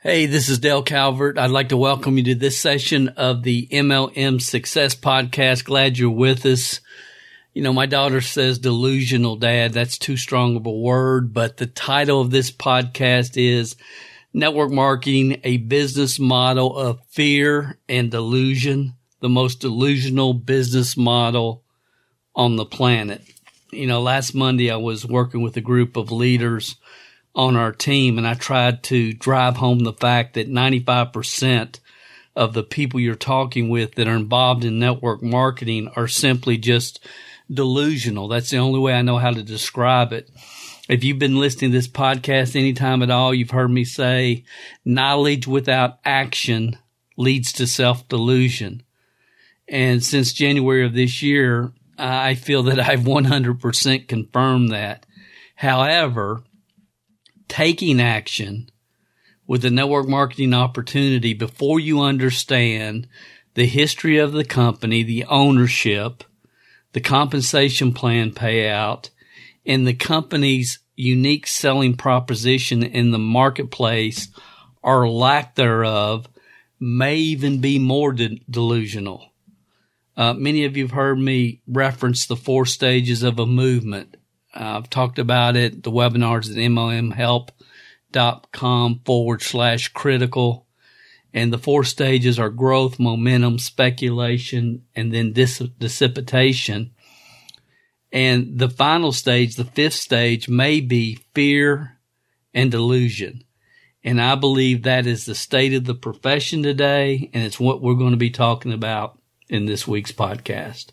Hey, this is Dale Calvert. I'd like to welcome you to this session of the MLM Success Podcast. Glad you're with us. You know, my daughter says delusional dad. That's too strong of a word, but the title of this podcast is Network Marketing, a business model of fear and delusion, the most delusional business model on the planet. You know, last Monday I was working with a group of leaders on our team. And I tried to drive home the fact that 95% of the people you're talking with that are involved in network marketing are simply just delusional. That's the only way I know how to describe it. If you've been listening to this podcast anytime at all, you've heard me say knowledge without action leads to self delusion. And since January of this year, I feel that I've 100% confirmed that. However, taking action with a network marketing opportunity before you understand the history of the company, the ownership, the compensation plan payout, and the company's unique selling proposition in the marketplace or lack thereof may even be more de- delusional. Uh, many of you have heard me reference the four stages of a movement. I've talked about it, the webinars at MLMhelp.com forward slash critical. And the four stages are growth, momentum, speculation, and then dis- dissipation. And the final stage, the fifth stage, may be fear and delusion. And I believe that is the state of the profession today. And it's what we're going to be talking about in this week's podcast.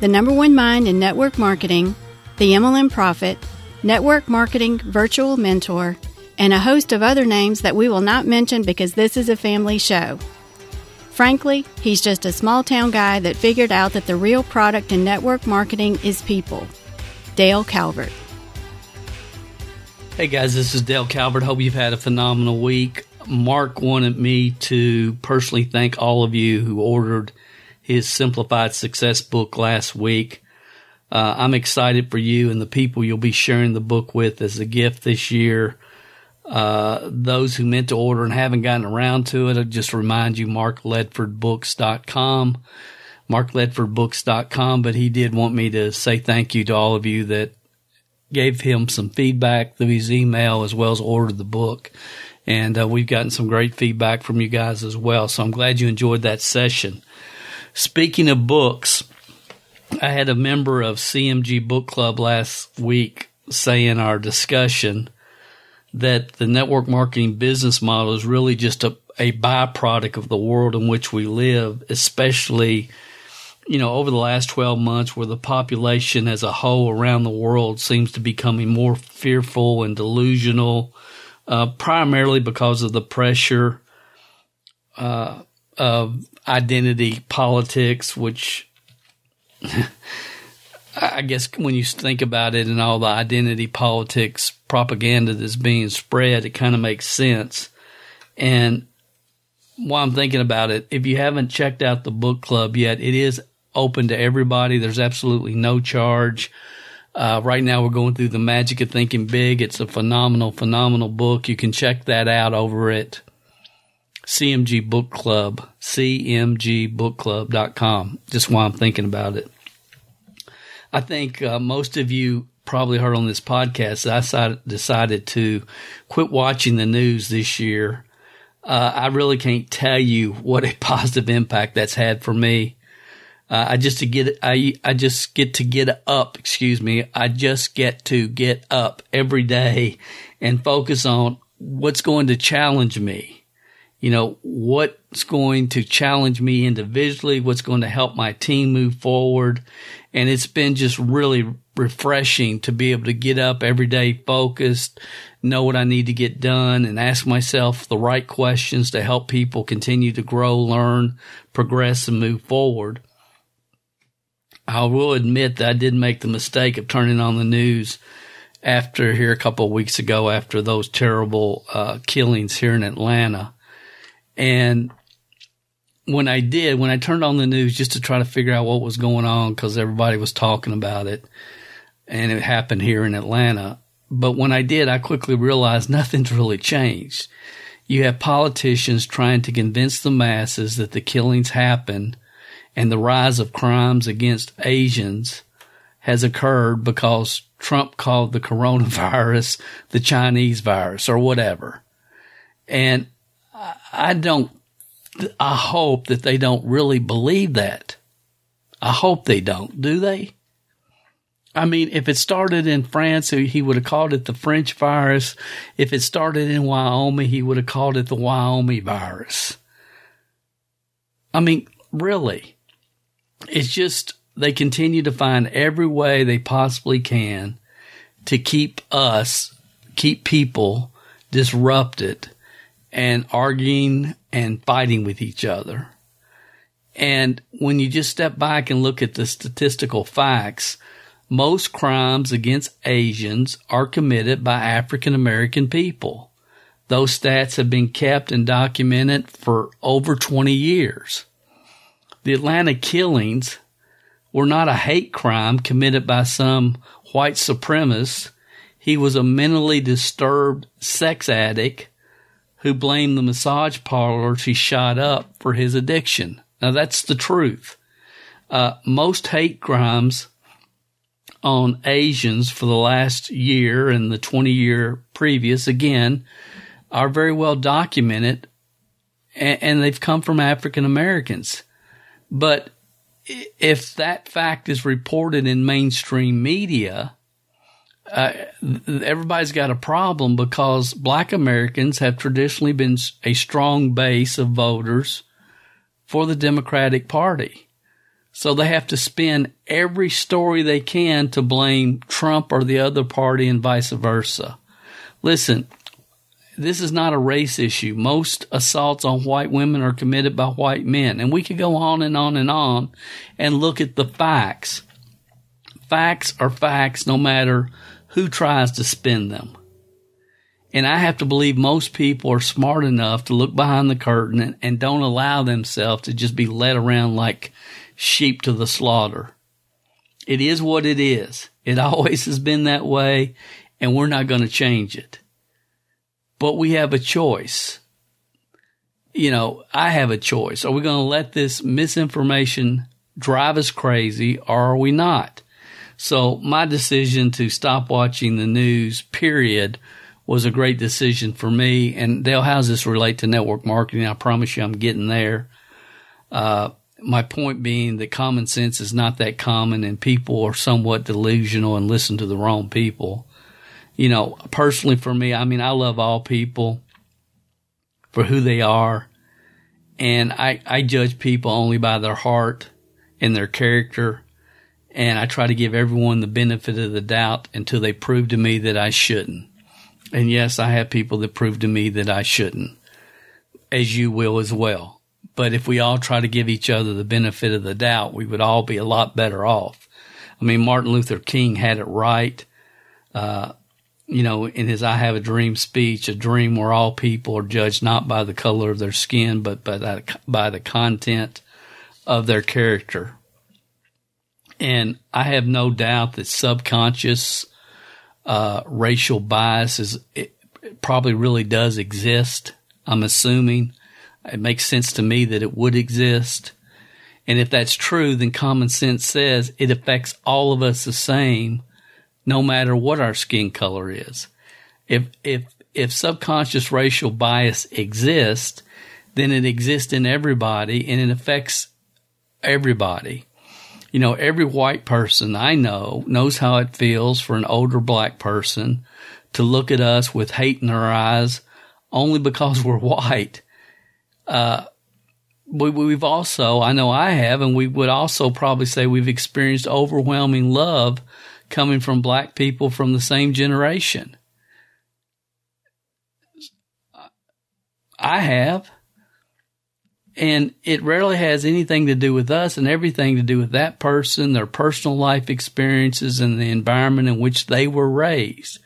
the number one mind in network marketing, the MLM Prophet, network marketing virtual mentor, and a host of other names that we will not mention because this is a family show. Frankly, he's just a small town guy that figured out that the real product in network marketing is people. Dale Calvert. Hey guys, this is Dale Calvert. Hope you've had a phenomenal week. Mark wanted me to personally thank all of you who ordered his Simplified Success book last week. Uh, I'm excited for you and the people you'll be sharing the book with as a gift this year. Uh, those who meant to order and haven't gotten around to it, I just remind you, markledfordbooks.com, markledfordbooks.com. But he did want me to say thank you to all of you that gave him some feedback through his email as well as ordered the book. And uh, we've gotten some great feedback from you guys as well. So I'm glad you enjoyed that session. Speaking of books, I had a member of CMG Book Club last week say in our discussion that the network marketing business model is really just a, a byproduct of the world in which we live, especially, you know, over the last 12 months where the population as a whole around the world seems to be becoming more fearful and delusional, uh, primarily because of the pressure uh, of identity politics, which I guess when you think about it and all the identity politics propaganda that's being spread, it kind of makes sense. And while I'm thinking about it, if you haven't checked out the book club yet, it is open to everybody. There's absolutely no charge. Uh, right now, we're going through the magic of thinking big. It's a phenomenal, phenomenal book. You can check that out over at CMG Book Club, cmgbookclub.com, just while I'm thinking about it. I think uh, most of you probably heard on this podcast I decided to quit watching the news this year. Uh, I really can't tell you what a positive impact that's had for me. Uh, I just to get I I just get to get up. Excuse me. I just get to get up every day and focus on what's going to challenge me you know, what's going to challenge me individually, what's going to help my team move forward. And it's been just really refreshing to be able to get up every day focused, know what I need to get done and ask myself the right questions to help people continue to grow, learn, progress and move forward. I will admit that I did make the mistake of turning on the news after here a couple of weeks ago after those terrible uh, killings here in Atlanta. And when I did, when I turned on the news just to try to figure out what was going on because everybody was talking about it and it happened here in Atlanta. But when I did, I quickly realized nothing's really changed. You have politicians trying to convince the masses that the killings happened and the rise of crimes against Asians has occurred because Trump called the coronavirus the Chinese virus or whatever. And I don't, I hope that they don't really believe that. I hope they don't. Do they? I mean, if it started in France, he would have called it the French virus. If it started in Wyoming, he would have called it the Wyoming virus. I mean, really, it's just they continue to find every way they possibly can to keep us, keep people disrupted and arguing and fighting with each other. And when you just step back and look at the statistical facts, most crimes against Asians are committed by African American people. Those stats have been kept and documented for over 20 years. The Atlanta killings were not a hate crime committed by some white supremacist. He was a mentally disturbed sex addict who blamed the massage parlors he shot up for his addiction. Now that's the truth. Uh, most hate crimes on Asians for the last year and the 20 year previous, again, are very well documented and, and they've come from African Americans. But if that fact is reported in mainstream media, uh, everybody's got a problem because black Americans have traditionally been a strong base of voters for the Democratic Party. So they have to spin every story they can to blame Trump or the other party and vice versa. Listen, this is not a race issue. Most assaults on white women are committed by white men. And we could go on and on and on and look at the facts. Facts are facts no matter who tries to spin them. And I have to believe most people are smart enough to look behind the curtain and, and don't allow themselves to just be led around like sheep to the slaughter. It is what it is. It always has been that way, and we're not going to change it. But we have a choice. You know, I have a choice. Are we going to let this misinformation drive us crazy, or are we not? So my decision to stop watching the news, period, was a great decision for me. And Dale, how does this relate to network marketing? I promise you I'm getting there. Uh, my point being that common sense is not that common and people are somewhat delusional and listen to the wrong people. You know, personally for me, I mean, I love all people for who they are. And I, I judge people only by their heart and their character. And I try to give everyone the benefit of the doubt until they prove to me that I shouldn't. And yes, I have people that prove to me that I shouldn't, as you will as well. But if we all try to give each other the benefit of the doubt, we would all be a lot better off. I mean, Martin Luther King had it right. Uh, you know, in his I Have a Dream speech, a dream where all people are judged not by the color of their skin, but by, by the content of their character. And I have no doubt that subconscious uh, racial bias is, probably really does exist. I'm assuming. It makes sense to me that it would exist. And if that's true, then common sense says it affects all of us the same, no matter what our skin color is. If, if, if subconscious racial bias exists, then it exists in everybody and it affects everybody. You know, every white person I know knows how it feels for an older black person to look at us with hate in their eyes only because we're white uh, we, we've also, I know I have, and we would also probably say we've experienced overwhelming love coming from black people from the same generation. I have. And it rarely has anything to do with us and everything to do with that person, their personal life experiences, and the environment in which they were raised.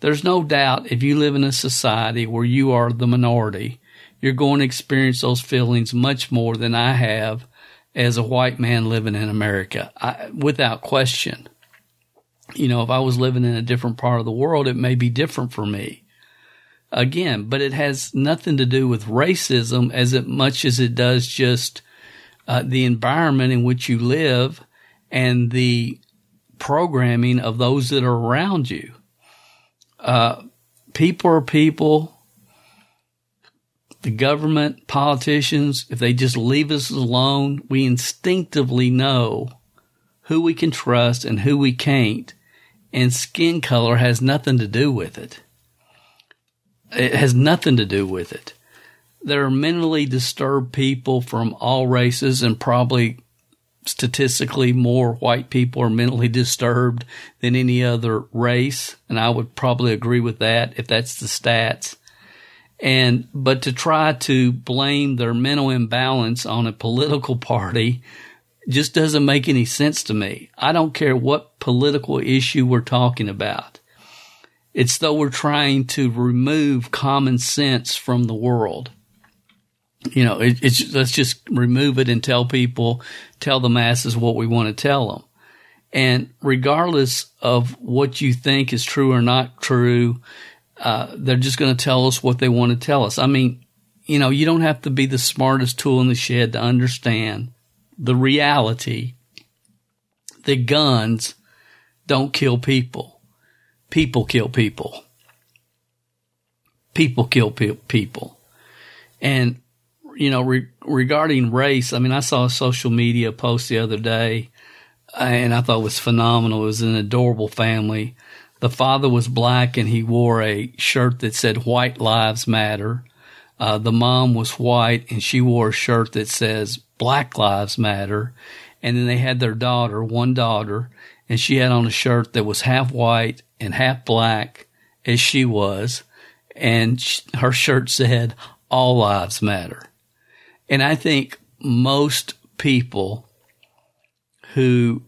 There's no doubt if you live in a society where you are the minority, you're going to experience those feelings much more than I have as a white man living in America, I, without question. You know, if I was living in a different part of the world, it may be different for me again, but it has nothing to do with racism as much as it does just uh, the environment in which you live and the programming of those that are around you. Uh, people are people. The government, politicians, if they just leave us alone, we instinctively know who we can trust and who we can't. And skin color has nothing to do with it. It has nothing to do with it. There are mentally disturbed people from all races and probably statistically more white people are mentally disturbed than any other race. And I would probably agree with that if that's the stats. And, but to try to blame their mental imbalance on a political party just doesn't make any sense to me. I don't care what political issue we're talking about. It's though we're trying to remove common sense from the world. You know, it, it's let's just remove it and tell people, tell the masses what we want to tell them. And regardless of what you think is true or not true, uh, they're just going to tell us what they want to tell us. I mean, you know, you don't have to be the smartest tool in the shed to understand the reality that guns don't kill people people kill people. People kill pe- people. And, you know, re- regarding race, I mean, I saw a social media post the other day and I thought it was phenomenal. It was an adorable family. The father was black and he wore a shirt that said White Lives Matter. Uh, the mom was white and she wore a shirt that says Black Lives Matter. And then they had their daughter, one daughter, and she had on a shirt that was half white and half black as she was. And her shirt said, All Lives Matter. And I think most people who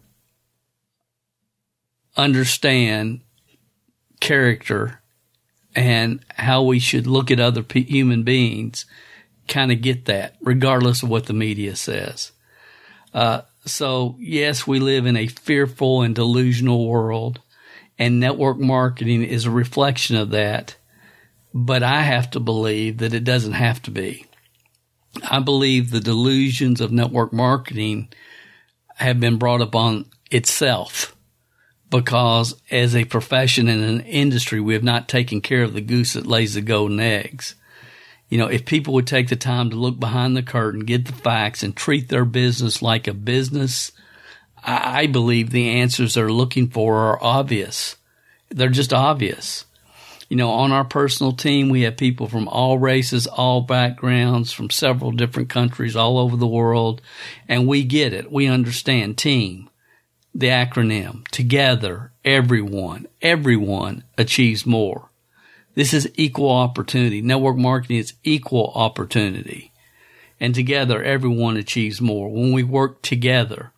understand character and how we should look at other pe- human beings kind of get that, regardless of what the media says. Uh, so yes, we live in a fearful and delusional world and network marketing is a reflection of that. But I have to believe that it doesn't have to be. I believe the delusions of network marketing have been brought upon itself because as a profession and an industry, we have not taken care of the goose that lays the golden eggs you know, if people would take the time to look behind the curtain, get the facts, and treat their business like a business, I, believe the answers they're looking for are obvious. They're just obvious. You know, on our personal team, we have people from all races, all backgrounds, from several different countries all over the world, and we get it. We understand team, the acronym, together, everyone, everyone achieves more. This is equal opportunity. Network marketing is equal opportunity. And together, everyone achieves more. When we work together,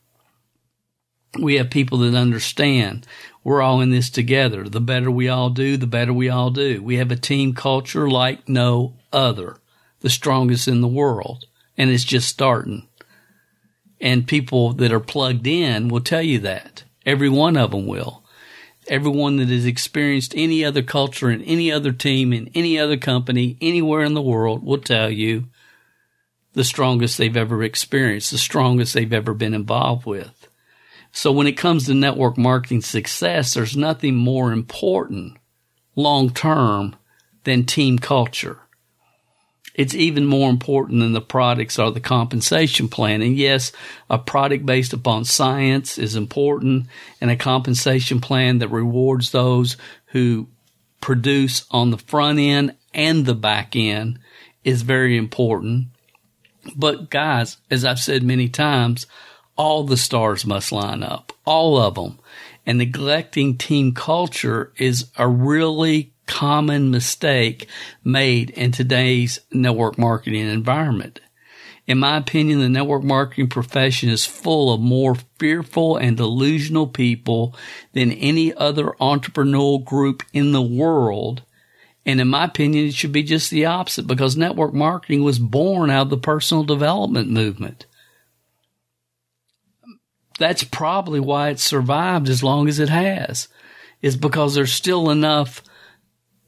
we have people that understand we're all in this together. The better we all do, the better we all do. We have a team culture like no other, the strongest in the world. And it's just starting. And people that are plugged in will tell you that. Every one of them will everyone that has experienced any other culture in any other team in any other company anywhere in the world will tell you the strongest they've ever experienced, the strongest they've ever been involved with. So when it comes to network marketing success, there's nothing more important long term than team culture it's even more important than the products or the compensation plan. And yes, a product based upon science is important and a compensation plan that rewards those who produce on the front end and the back end is very important. But guys, as I've said many times, all the stars must line up, all of them. And neglecting team culture is a really common mistake made in today's network marketing environment. In my opinion, the network marketing profession is full of more fearful and delusional people than any other entrepreneurial group in the world. And in my opinion, it should be just the opposite because network marketing was born out of the personal development movement. That's probably why it survived as long as it has, is because there's still enough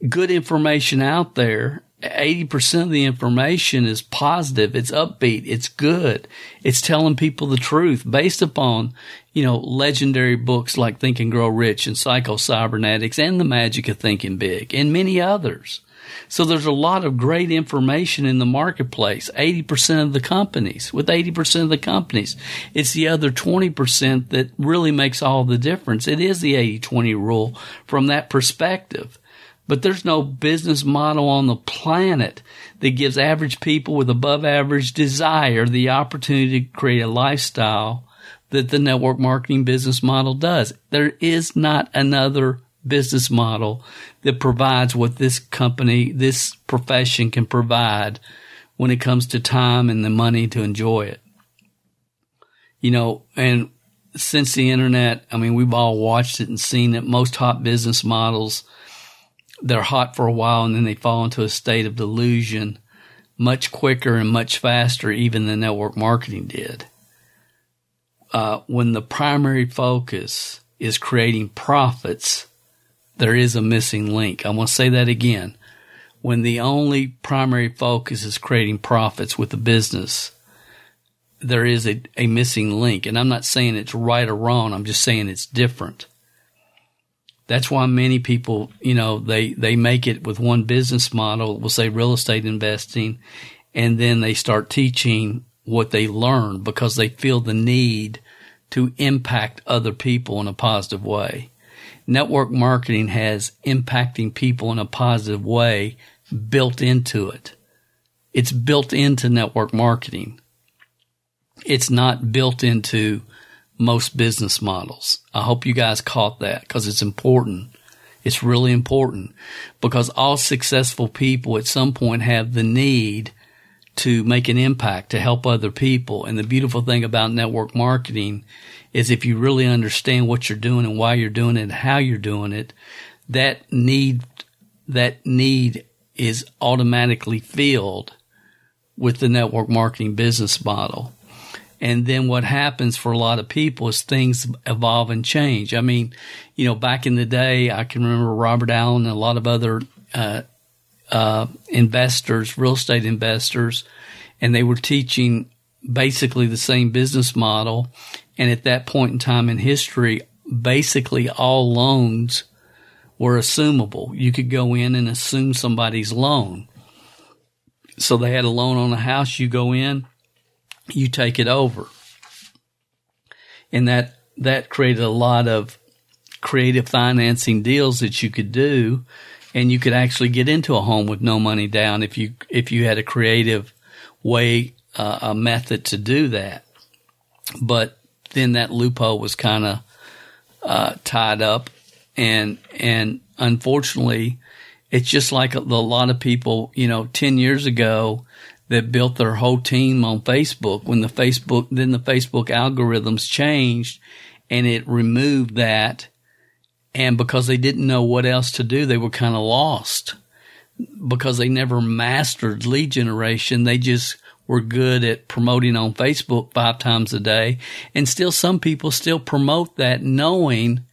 good information out there 80% of the information is positive. It's upbeat. It's good. It's telling people the truth based upon, you know, legendary books like Think and Grow Rich and Psycho Cybernetics and The Magic of Thinking Big and many others. So there's a lot of great information in the marketplace. 80% of the companies, with 80% of the companies, it's the other 20% that really makes all the difference. It is the 80-20 rule from that perspective. But there's no business model on the planet that gives average people with above average desire the opportunity to create a lifestyle that the network marketing business model does. There is not another business model that provides what this company, this profession can provide when it comes to time and the money to enjoy it. You know, and since the internet, I mean, we've all watched it and seen that most top business models – they're hot for a while and then they fall into a state of delusion much quicker and much faster even than network marketing did. Uh, when the primary focus is creating profits, there is a missing link. I want to say that again. When the only primary focus is creating profits with the business, there is a, a missing link. And I'm not saying it's right or wrong. I'm just saying it's different. That's why many people, you know, they, they make it with one business model, we'll say real estate investing, and then they start teaching what they learn because they feel the need to impact other people in a positive way. Network marketing has impacting people in a positive way built into it. It's built into network marketing. It's not built into most business models. I hope you guys caught that because it's important. It's really important because all successful people at some point have the need to make an impact to help other people. And the beautiful thing about network marketing is if you really understand what you're doing and why you're doing it and how you're doing it, that need, that need is automatically filled with the network marketing business model. And then what happens for a lot of people is things evolve and change. I mean, you know, back in the day, I can remember Robert Allen and a lot of other uh, uh, investors, real estate investors, and they were teaching basically the same business model. And at that point in time in history, basically all loans were assumable. You could go in and assume somebody's loan. So they had a loan on a house, you go in, you take it over. And that, that created a lot of creative financing deals that you could do. And you could actually get into a home with no money down if you, if you had a creative way, uh, a method to do that. But then that loophole was kind of, uh, tied up and, and unfortunately, it's just like a, a lot of people, you know, 10 years ago, that built their whole team on Facebook when the Facebook, then the Facebook algorithms changed and it removed that. And because they didn't know what else to do, they were kind of lost because they never mastered lead generation. They just were good at promoting on Facebook five times a day. And still some people still promote that knowing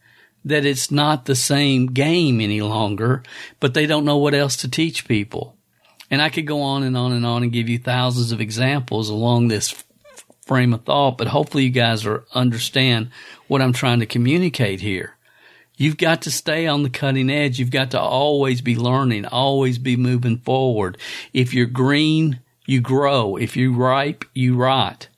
that it's not the same game any longer, but they don't know what else to teach people. And I could go on and on and on and give you thousands of examples along this frame of thought, but hopefully you guys are understand what I'm trying to communicate here. You've got to stay on the cutting edge. You've got to always be learning, always be moving forward. If you're green, you grow. If you're ripe, you rot.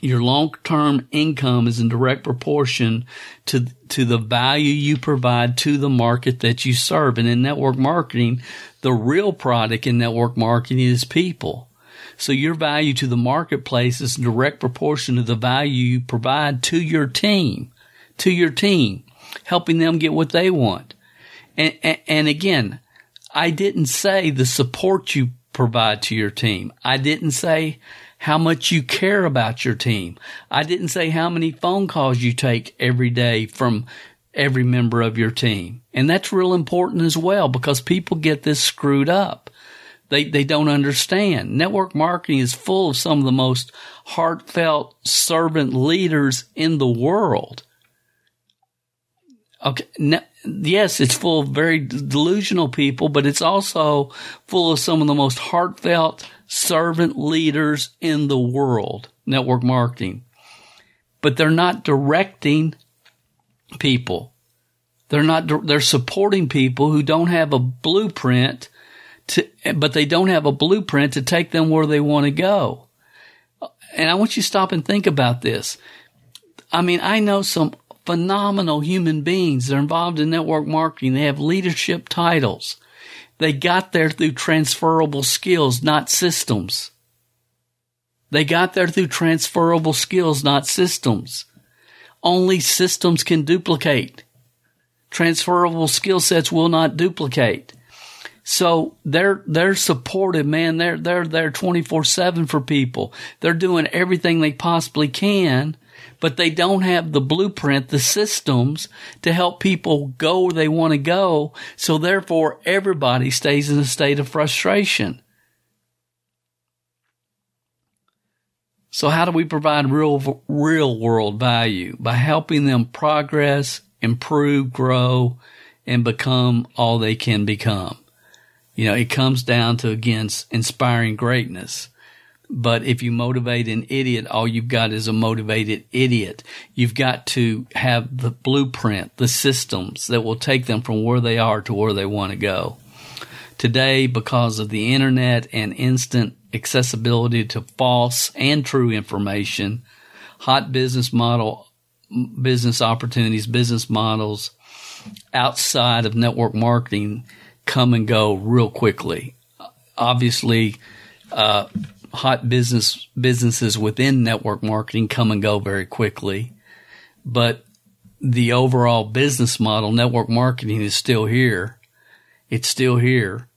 Your long-term income is in direct proportion to, to the value you provide to the market that you serve. And in network marketing, the real product in network marketing is people. So your value to the marketplace is in direct proportion to the value you provide to your team, to your team, helping them get what they want. And, and, and again, I didn't say the support you provide to your team. I didn't say how much you care about your team. I didn't say how many phone calls you take every day from every member of your team. And that's real important as well because people get this screwed up. They, they don't understand. Network marketing is full of some of the most heartfelt servant leaders in the world. Okay. Now, yes, it's full of very delusional people, but it's also full of some of the most heartfelt servant leaders in the world, network marketing. But they're not directing people. They're not, they're supporting people who don't have a blueprint to, but they don't have a blueprint to take them where they want to go. And I want you to stop and think about this. I mean, I know some phenomenal human beings. They're involved in network marketing. They have leadership titles. They got there through transferable skills, not systems. They got there through transferable skills, not systems. Only systems can duplicate. Transferable skill sets will not duplicate. So they're they're supportive, man. They're they're there twenty four seven for people. They're doing everything they possibly can, but they don't have the blueprint, the systems to help people go where they want to go. So therefore, everybody stays in a state of frustration. So how do we provide real, real world value? By helping them progress, improve, grow, and become all they can become. You know, it comes down to, again, inspiring greatness. But if you motivate an idiot, all you've got is a motivated idiot. You've got to have the blueprint, the systems that will take them from where they are to where they want to go. Today, because of the internet and instant accessibility to false and true information, hot business model, business opportunities, business models outside of network marketing come and go real quickly. Obviously, uh, hot business businesses within network marketing come and go very quickly, but the overall business model, network marketing, is still here. It's still here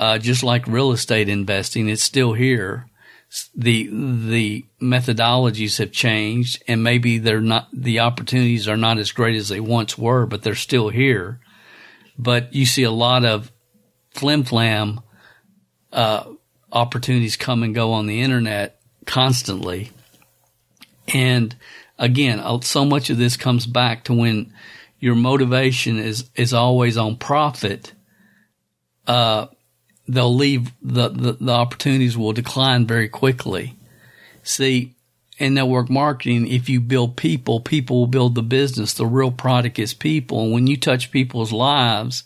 uh, just like real estate investing, it's still here. The the methodologies have changed, and maybe they're not the opportunities are not as great as they once were, but they're still here. But you see a lot of flim flam uh, opportunities come and go on the internet constantly, and again, so much of this comes back to when your motivation is is always on profit. Uh, they'll leave the, the, the opportunities will decline very quickly. See, in network marketing, if you build people, people will build the business. The real product is people. And when you touch people's lives,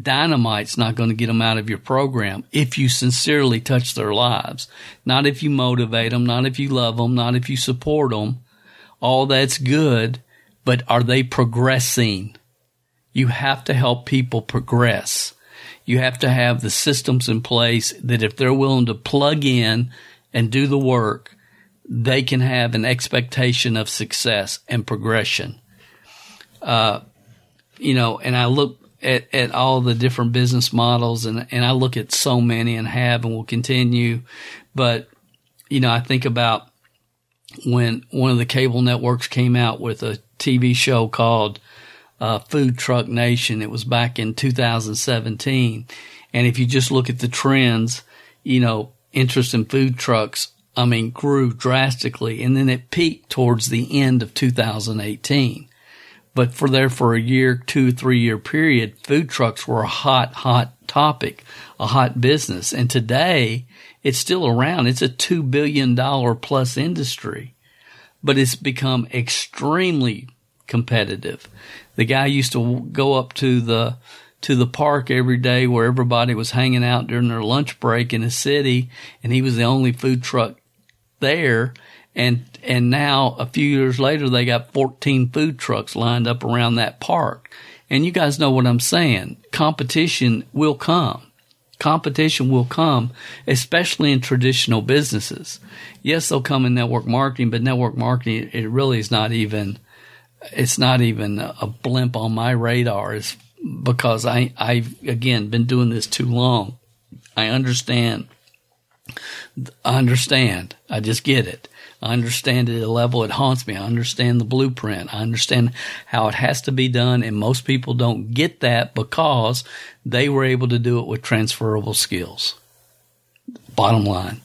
dynamite's not going to get them out of your program if you sincerely touch their lives. Not if you motivate them, not if you love them, not if you support them. All that's good, but are they progressing? You have to help people progress you have to have the systems in place that if they're willing to plug in and do the work, they can have an expectation of success and progression. Uh, you know, and I look at, at all the different business models and, and I look at so many and have and will continue. But, you know, I think about when one of the cable networks came out with a TV show called uh, Food Truck Nation. It was back in 2017. And if you just look at the trends, you know, interest in food trucks, I mean, grew drastically. And then it peaked towards the end of 2018. But for there for a year, two, three year period, food trucks were a hot, hot topic, a hot business. And today it's still around. It's a $2 billion plus industry, but it's become extremely competitive. The guy used to go up to the to the park every day where everybody was hanging out during their lunch break in the city, and he was the only food truck there. And and now a few years later, they got 14 food trucks lined up around that park. And you guys know what I'm saying. Competition will come. Competition will come, especially in traditional businesses. Yes, they'll come in network marketing, but network marketing, it really is not even it's not even a blimp on my radar. Is because I I've again been doing this too long. I understand. I understand. I just get it. I understand it at a level it haunts me. I understand the blueprint. I understand how it has to be done. And most people don't get that because they were able to do it with transferable skills. Bottom line.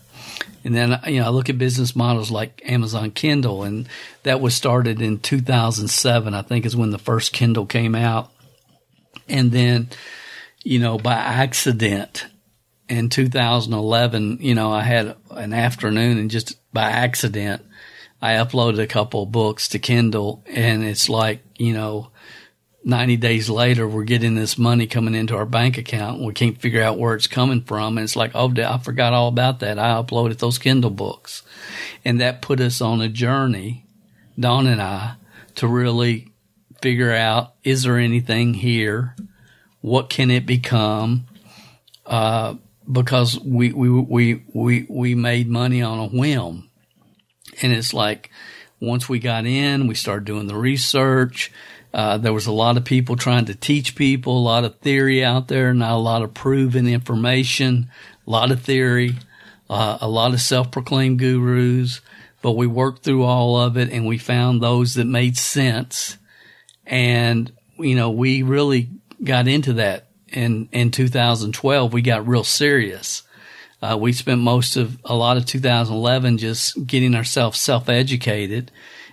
And then, you know, I look at business models like Amazon Kindle, and that was started in 2007, I think is when the first Kindle came out. And then, you know, by accident in 2011, you know, I had an afternoon and just by accident, I uploaded a couple books to Kindle and it's like, you know, 90 days later, we're getting this money coming into our bank account and we can't figure out where it's coming from. And it's like, oh, I forgot all about that. I uploaded those Kindle books. And that put us on a journey, Dawn and I, to really figure out, is there anything here? What can it become? Uh, because we, we, we, we, we made money on a whim. And it's like, once we got in, we started doing the research uh, there was a lot of people trying to teach people, a lot of theory out there, not a lot of proven information, a lot of theory, uh, a lot of self-proclaimed gurus. But we worked through all of it and we found those that made sense. And, you know, we really got into that in, in 2012. We got real serious. Uh, we spent most of a lot of 2011 just getting ourselves self-educated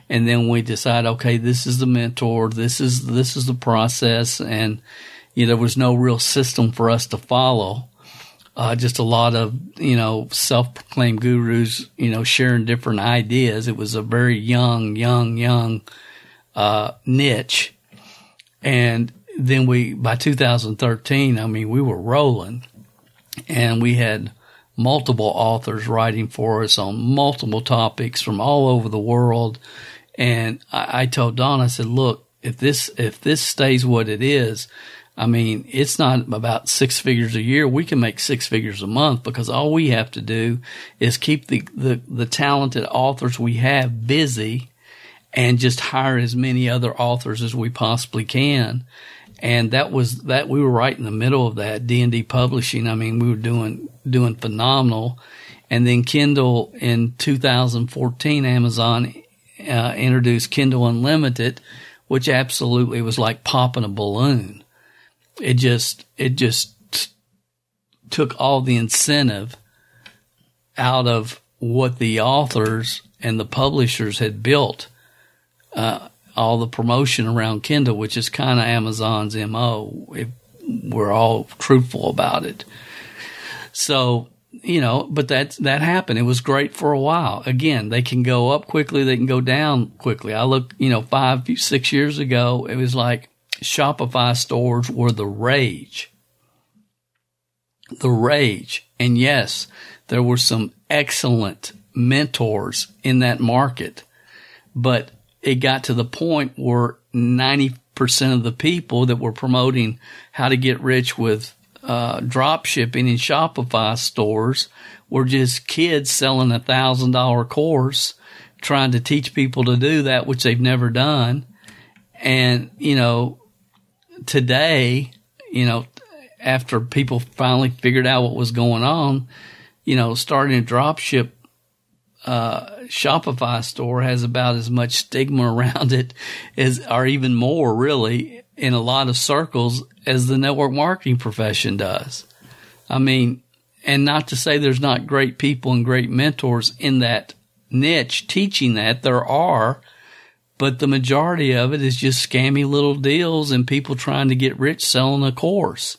and then we decide, okay, this is the mentor, this is this is the process, and you know, there was no real system for us to follow. Uh, just a lot of you know self-proclaimed gurus, you know, sharing different ideas. It was a very young, young, young uh, niche, and then we by 2013, I mean, we were rolling, and we had multiple authors writing for us on multiple topics from all over the world and I, I told Dawn, I said, look, if this, if this stays what it is, I mean, it's not about six figures a year. We can make six figures a month because all we have to do is keep the, the, the talented authors we have busy and just hire as many other authors as we possibly can. And that was that we were right in the middle of that D and D publishing. I mean, we were doing, doing phenomenal. And then Kindle in 2014, Amazon uh, introduced Kindle Unlimited, which absolutely was like popping a balloon. It just, it just t- took all the incentive out of what the authors and the publishers had built. Uh, all the promotion around Kindle, which is kind of Amazon's MO, if we're all truthful about it. So you know, but that that happened. It was great for a while. Again, they can go up quickly, they can go down quickly. I look, you know, five, six years ago, it was like Shopify stores were the rage. The rage. And yes, there were some excellent mentors in that market, but it got to the point where 90% of the people that were promoting how to get rich with uh, drop shipping in Shopify stores were just kids selling a thousand dollar course trying to teach people to do that, which they've never done. And, you know, today, you know, after people finally figured out what was going on, you know, starting a drop ship, uh, Shopify store has about as much stigma around it as, or even more really in a lot of circles as the network marketing profession does. I mean, and not to say there's not great people and great mentors in that niche teaching that there are, but the majority of it is just scammy little deals and people trying to get rich selling a course,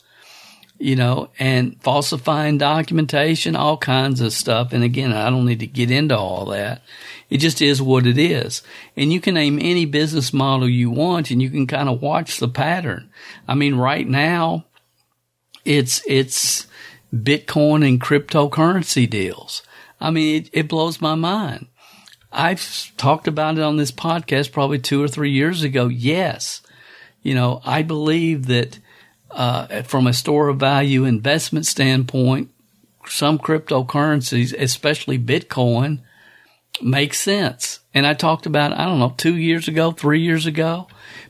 you know, and falsifying documentation, all kinds of stuff. And again, I don't need to get into all that. It just is what it is. And you can name any business model you want and you can kind of watch the pattern. I mean, right now it's, it's Bitcoin and cryptocurrency deals. I mean, it, it blows my mind. I've talked about it on this podcast probably two or three years ago. Yes. You know, I believe that, uh, from a store of value investment standpoint, some cryptocurrencies, especially Bitcoin, makes sense. And I talked about, I don't know, two years ago, three years ago.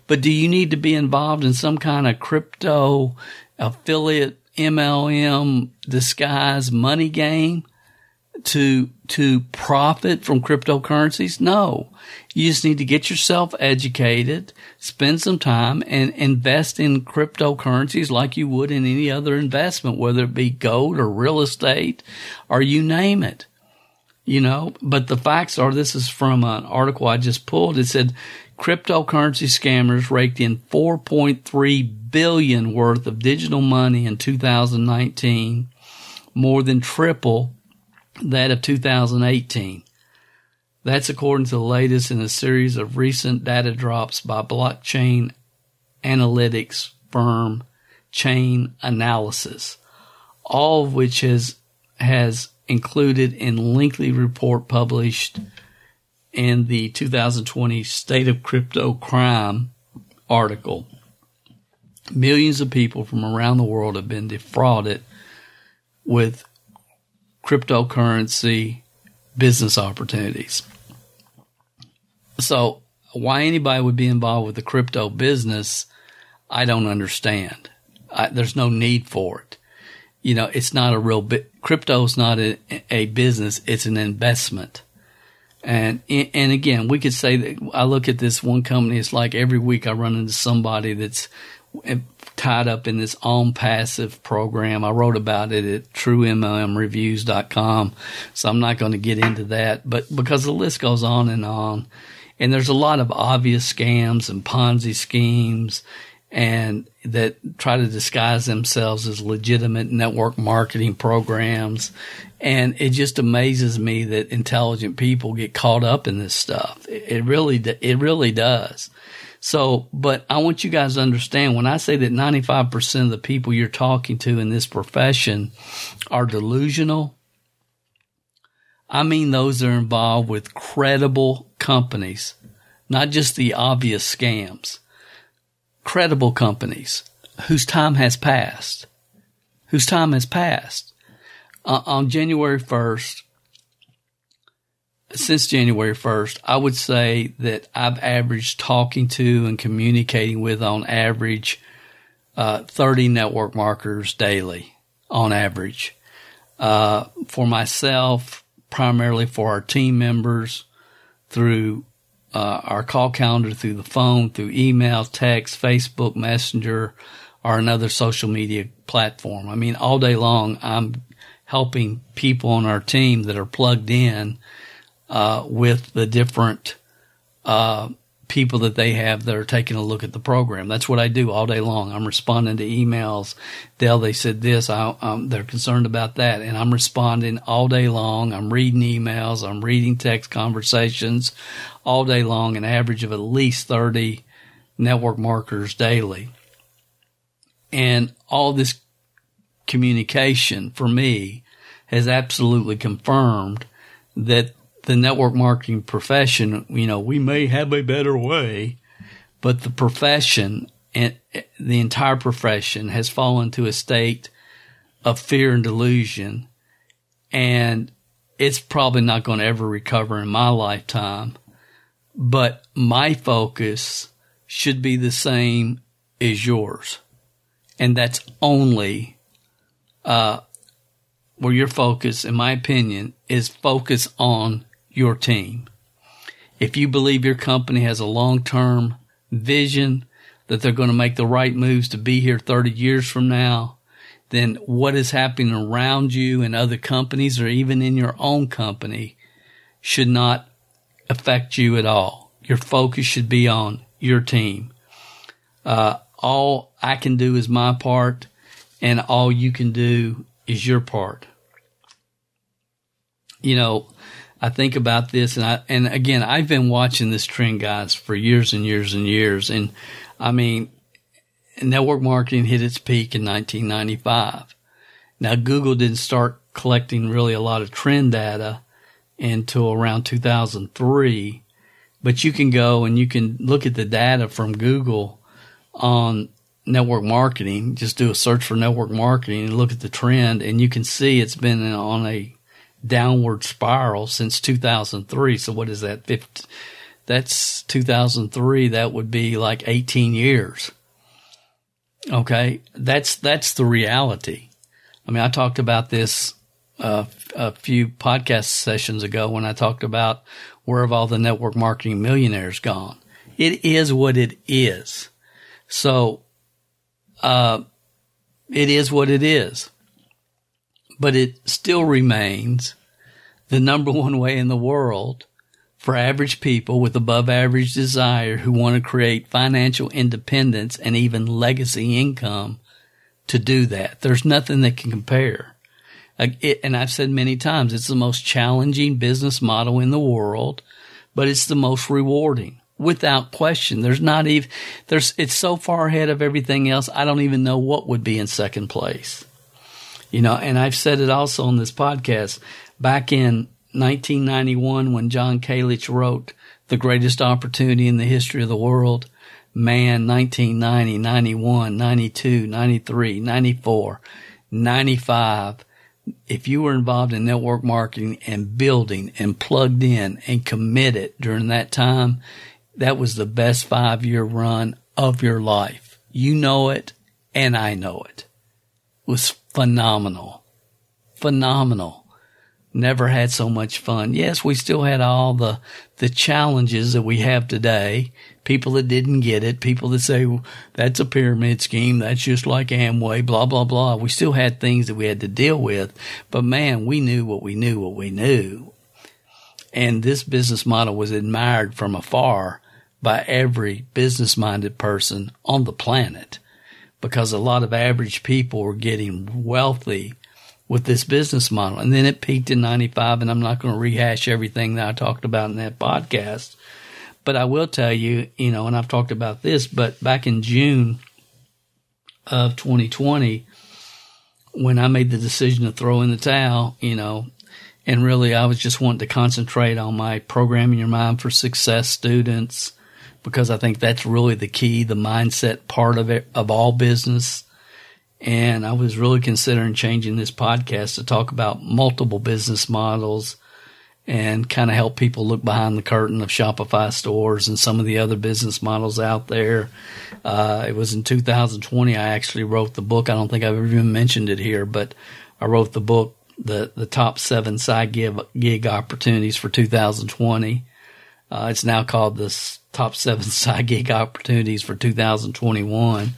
But do you need to be involved in some kind of crypto affiliate MLM disguise money game to to profit from cryptocurrencies? No. You just need to get yourself educated, spend some time and invest in cryptocurrencies like you would in any other investment, whether it be gold or real estate or you name it. You know, but the facts are this is from an article I just pulled. It said cryptocurrency scammers raked in 4.3 billion worth of digital money in 2019, more than triple that of 2018. That's according to the latest in a series of recent data drops by blockchain analytics firm Chainalysis, all of which has has included in lengthy report published in the 2020 State of Crypto Crime article. Millions of people from around the world have been defrauded with cryptocurrency business opportunities. So, why anybody would be involved with the crypto business, I don't understand. I, there's no need for it. You know, it's not a real bit. Crypto is not a, a business; it's an investment. And and again, we could say that I look at this one company. It's like every week I run into somebody that's tied up in this OnPassive program. I wrote about it at truemlmreviews.com. So I'm not going to get into that, but because the list goes on and on and there's a lot of obvious scams and Ponzi schemes and that try to disguise themselves as legitimate network marketing programs. And it just amazes me that intelligent people get caught up in this stuff. It really, it really does. So, but I want you guys to understand when I say that 95% of the people you're talking to in this profession are delusional, I mean those that are involved with credible companies, not just the obvious scams. Credible companies whose time has passed, whose time has passed. Uh, on January 1st, since January 1st, I would say that I've averaged talking to and communicating with on average uh, 30 network marketers daily on average. Uh, for myself, primarily for our team members through uh, our call calendar, through the phone, through email, text, Facebook Messenger, or another social media platform. I mean, all day long, I'm helping people on our team that are plugged in uh, with the different uh, people that they have that are taking a look at the program. That's what I do all day long. I'm responding to emails. Dale, they said this. I, um, they're concerned about that, and I'm responding all day long. I'm reading emails. I'm reading text conversations all day long. An average of at least thirty network marketers daily, and all this communication for me has absolutely confirmed that the network marketing profession, you know, we may have a better way, but the profession and the entire profession has fallen to a state of fear and delusion. And it's probably not going to ever recover in my lifetime. But my focus should be the same as yours. And that's only, uh, where your focus, in my opinion, is focus on your team. If you believe your company has a long term vision that they're going to make the right moves to be here 30 years from now, then what is happening around you and other companies or even in your own company should not affect you at all. Your focus should be on your team. Uh, all I can do is my part and all you can do is your part. You know, I think about this and I, and again, I've been watching this trend, guys, for years and years and years. And I mean, network marketing hit its peak in 1995. Now, Google didn't start collecting really a lot of trend data until around 2003, but you can go and you can look at the data from Google on network marketing. Just do a search for network marketing and look at the trend and you can see it's been on a downward spiral since 2003. So what is that? 50, that's 2003. That would be like 18 years. Okay. That's, that's the reality. I mean, I talked about this uh, a few podcast sessions ago when I talked about where have all the network marketing millionaires gone. It is what it is. So, uh, it is what it is. But it still remains the number one way in the world for average people with above average desire who want to create financial independence and even legacy income to do that. There's nothing that can compare. Uh, and I've said many times, it's the most challenging business model in the world, but it's the most rewarding without question. There's not even, there's, it's so far ahead of everything else. I don't even know what would be in second place. You know, and I've said it also on this podcast back in 1991 when John Kalench wrote The Greatest Opportunity in the History of the World. Man, 1990, 91, 92, 93, 94, 95. If you were involved in network marketing and building and plugged in and committed during that time, that was the best five year run of your life. You know it and I know it. It was phenomenal. Phenomenal never had so much fun. Yes, we still had all the, the challenges that we have today. People that didn't get it, people that say, well, that's a pyramid scheme. That's just like Amway, blah, blah, blah. We still had things that we had to deal with, but man, we knew what we knew, what we knew. And this business model was admired from afar by every business minded person on the planet because a lot of average people were getting wealthy with this business model. And then it peaked in 95 and I'm not going to rehash everything that I talked about in that podcast. But I will tell you, you know, and I've talked about this, but back in June of 2020, when I made the decision to throw in the towel, you know, and really I was just wanting to concentrate on my programming your mind for success students because I think that's really the key, the mindset part of it, of all business and I was really considering changing this podcast to talk about multiple business models and kind of help people look behind the curtain of Shopify stores and some of the other business models out there. Uh, it was in 2020 I actually wrote the book. I don't think I've ever even mentioned it here, but I wrote the book, the the top seven side gig, gig opportunities for 2020. Uh, it's now called the top seven side gig opportunities for 2021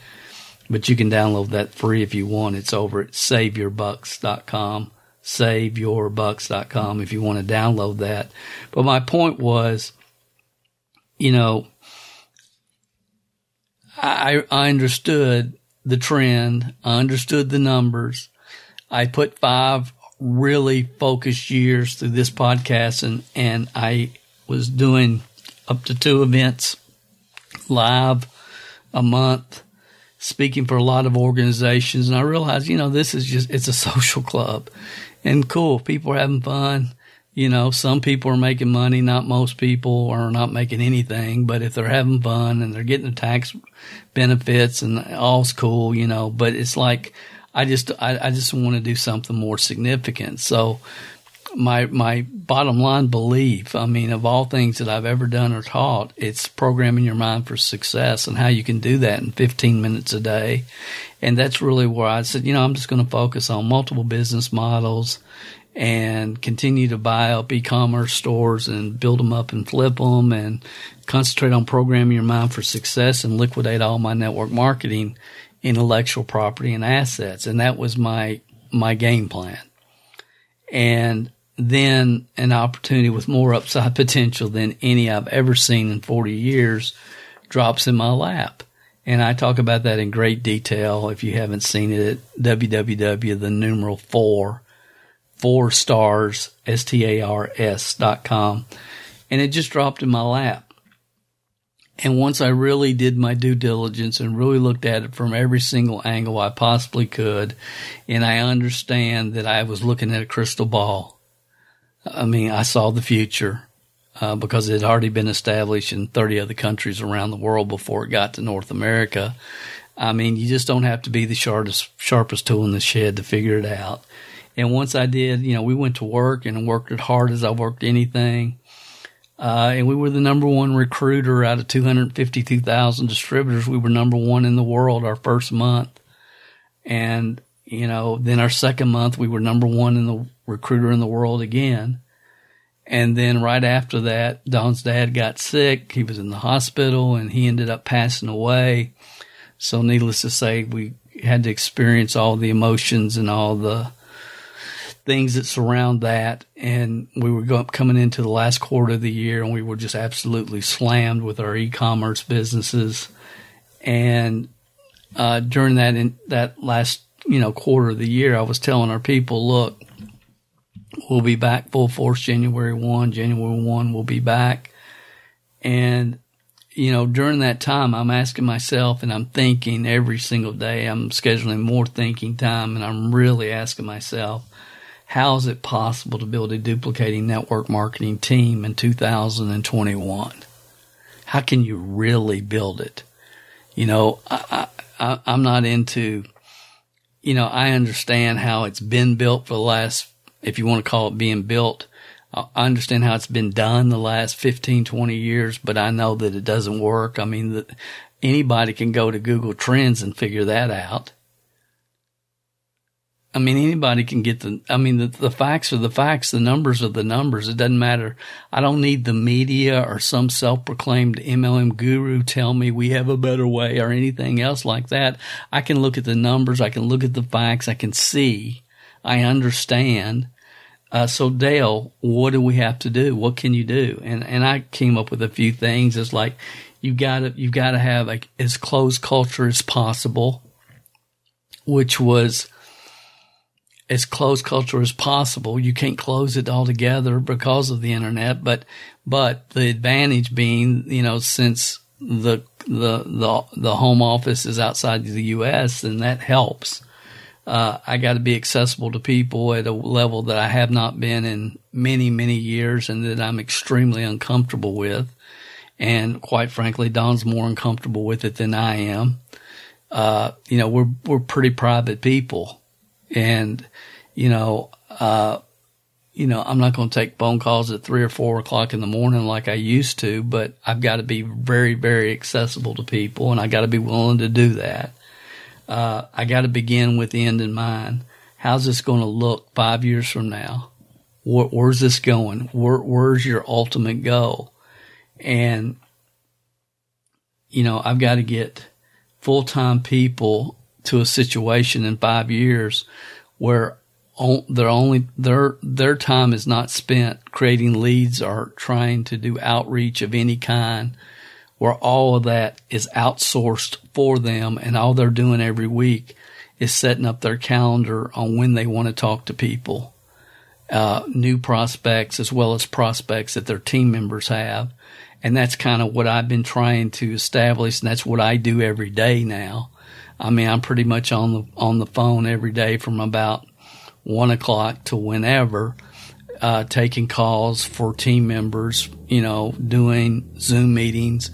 but you can download that free if you want. It's over at saveyourbucks.com. Saveyourbucks.com if you want to download that. But my point was, you know, I, I understood the trend. I understood the numbers. I put five really focused years through this podcast and, and I was doing up to two events live a month speaking for a lot of organizations and I realized, you know, this is just, it's a social club and cool. People are having fun. You know, some people are making money, not most people are not making anything, but if they're having fun and they're getting the tax benefits and all's cool, you know, but it's like, I just, I, I just want to do something more significant. So my my bottom line belief, I mean, of all things that I've ever done or taught, it's programming your mind for success and how you can do that in 15 minutes a day. And that's really where I said, you know, I'm just going to focus on multiple business models and continue to buy up e-commerce stores and build them up and flip them and concentrate on programming your mind for success and liquidate all my network marketing intellectual property and assets. And that was my, my game plan. And then an opportunity with more upside potential than any I've ever seen in 40 years drops in my lap. And I talk about that in great detail if you haven't seen it at www, the numeral four, four stars, S-T-A-R-S dot com. And it just dropped in my lap. And once I really did my due diligence and really looked at it from every single angle I possibly could, and I understand that I was looking at a crystal ball I mean, I saw the future uh, because it had already been established in 30 other countries around the world before it got to North America. I mean, you just don't have to be the sharpest, sharpest tool in the shed to figure it out. And once I did, you know, we went to work and worked as hard as I worked anything. Uh, and we were the number one recruiter out of 252,000 distributors. We were number one in the world our first month. And, you know, then our second month, we were number one in the recruiter in the world again. And then right after that, Dawn's dad got sick. He was in the hospital and he ended up passing away. So needless to say, we had to experience all the emotions and all the things that surround that. And we were going, coming into the last quarter of the year and we were just absolutely slammed with our e-commerce businesses. And, uh, during that, in that last, you know, quarter of the year, I was telling our people, look, we'll be back full force January 1, January 1, we'll be back. And, you know, during that time, I'm asking myself and I'm thinking every single day, I'm scheduling more thinking time and I'm really asking myself, how is it possible to build a duplicating network marketing team in 2021? How can you really build it? You know, I, I, I'm not into, you know, I understand how it's been built for the last, if you want to call it being built. I understand how it's been done the last 15, 20 years, but I know that it doesn't work. I mean, that anybody can go to Google Trends and figure that out. I mean, anybody can get the, I mean, the, the facts are the facts, the numbers are the numbers. It doesn't matter. I don't need the media or some self-proclaimed MLM guru tell me we have a better way or anything else like that. I can look at the numbers. I can look at the facts. I can see. I understand. Uh, so Dale, what do we have to do? What can you do? And, and I came up with a few things. It's like, you gotta, you gotta have like as close culture as possible, which was, as close culture as possible. You can't close it altogether because of the internet, but but the advantage being, you know, since the the the the home office is outside the U.S., then that helps. Uh, I got to be accessible to people at a level that I have not been in many many years, and that I'm extremely uncomfortable with. And quite frankly, Dawn's more uncomfortable with it than I am. Uh, you know, we're we're pretty private people and, you know, uh, you know, I'm not going to take phone calls at three or four o'clock in the morning like I used to, but I've got to be very, very accessible to people and I got to be willing to do that. Uh, I got to begin with the end in mind. How's this going to look five years from now? Where, where's this going? Where, where's your ultimate goal? And, you know, I've got to get full time people to a situation in five years where their only their their time is not spent creating leads or trying to do outreach of any kind where all of that is outsourced for them and all they're doing every week is setting up their calendar on when they want to talk to people uh, new prospects as well as prospects that their team members have. And that's kind of what I've been trying to establish and that's what I do every day now I mean, I'm pretty much on the on the phone every day from about one o'clock to whenever, uh, taking calls for team members. You know, doing Zoom meetings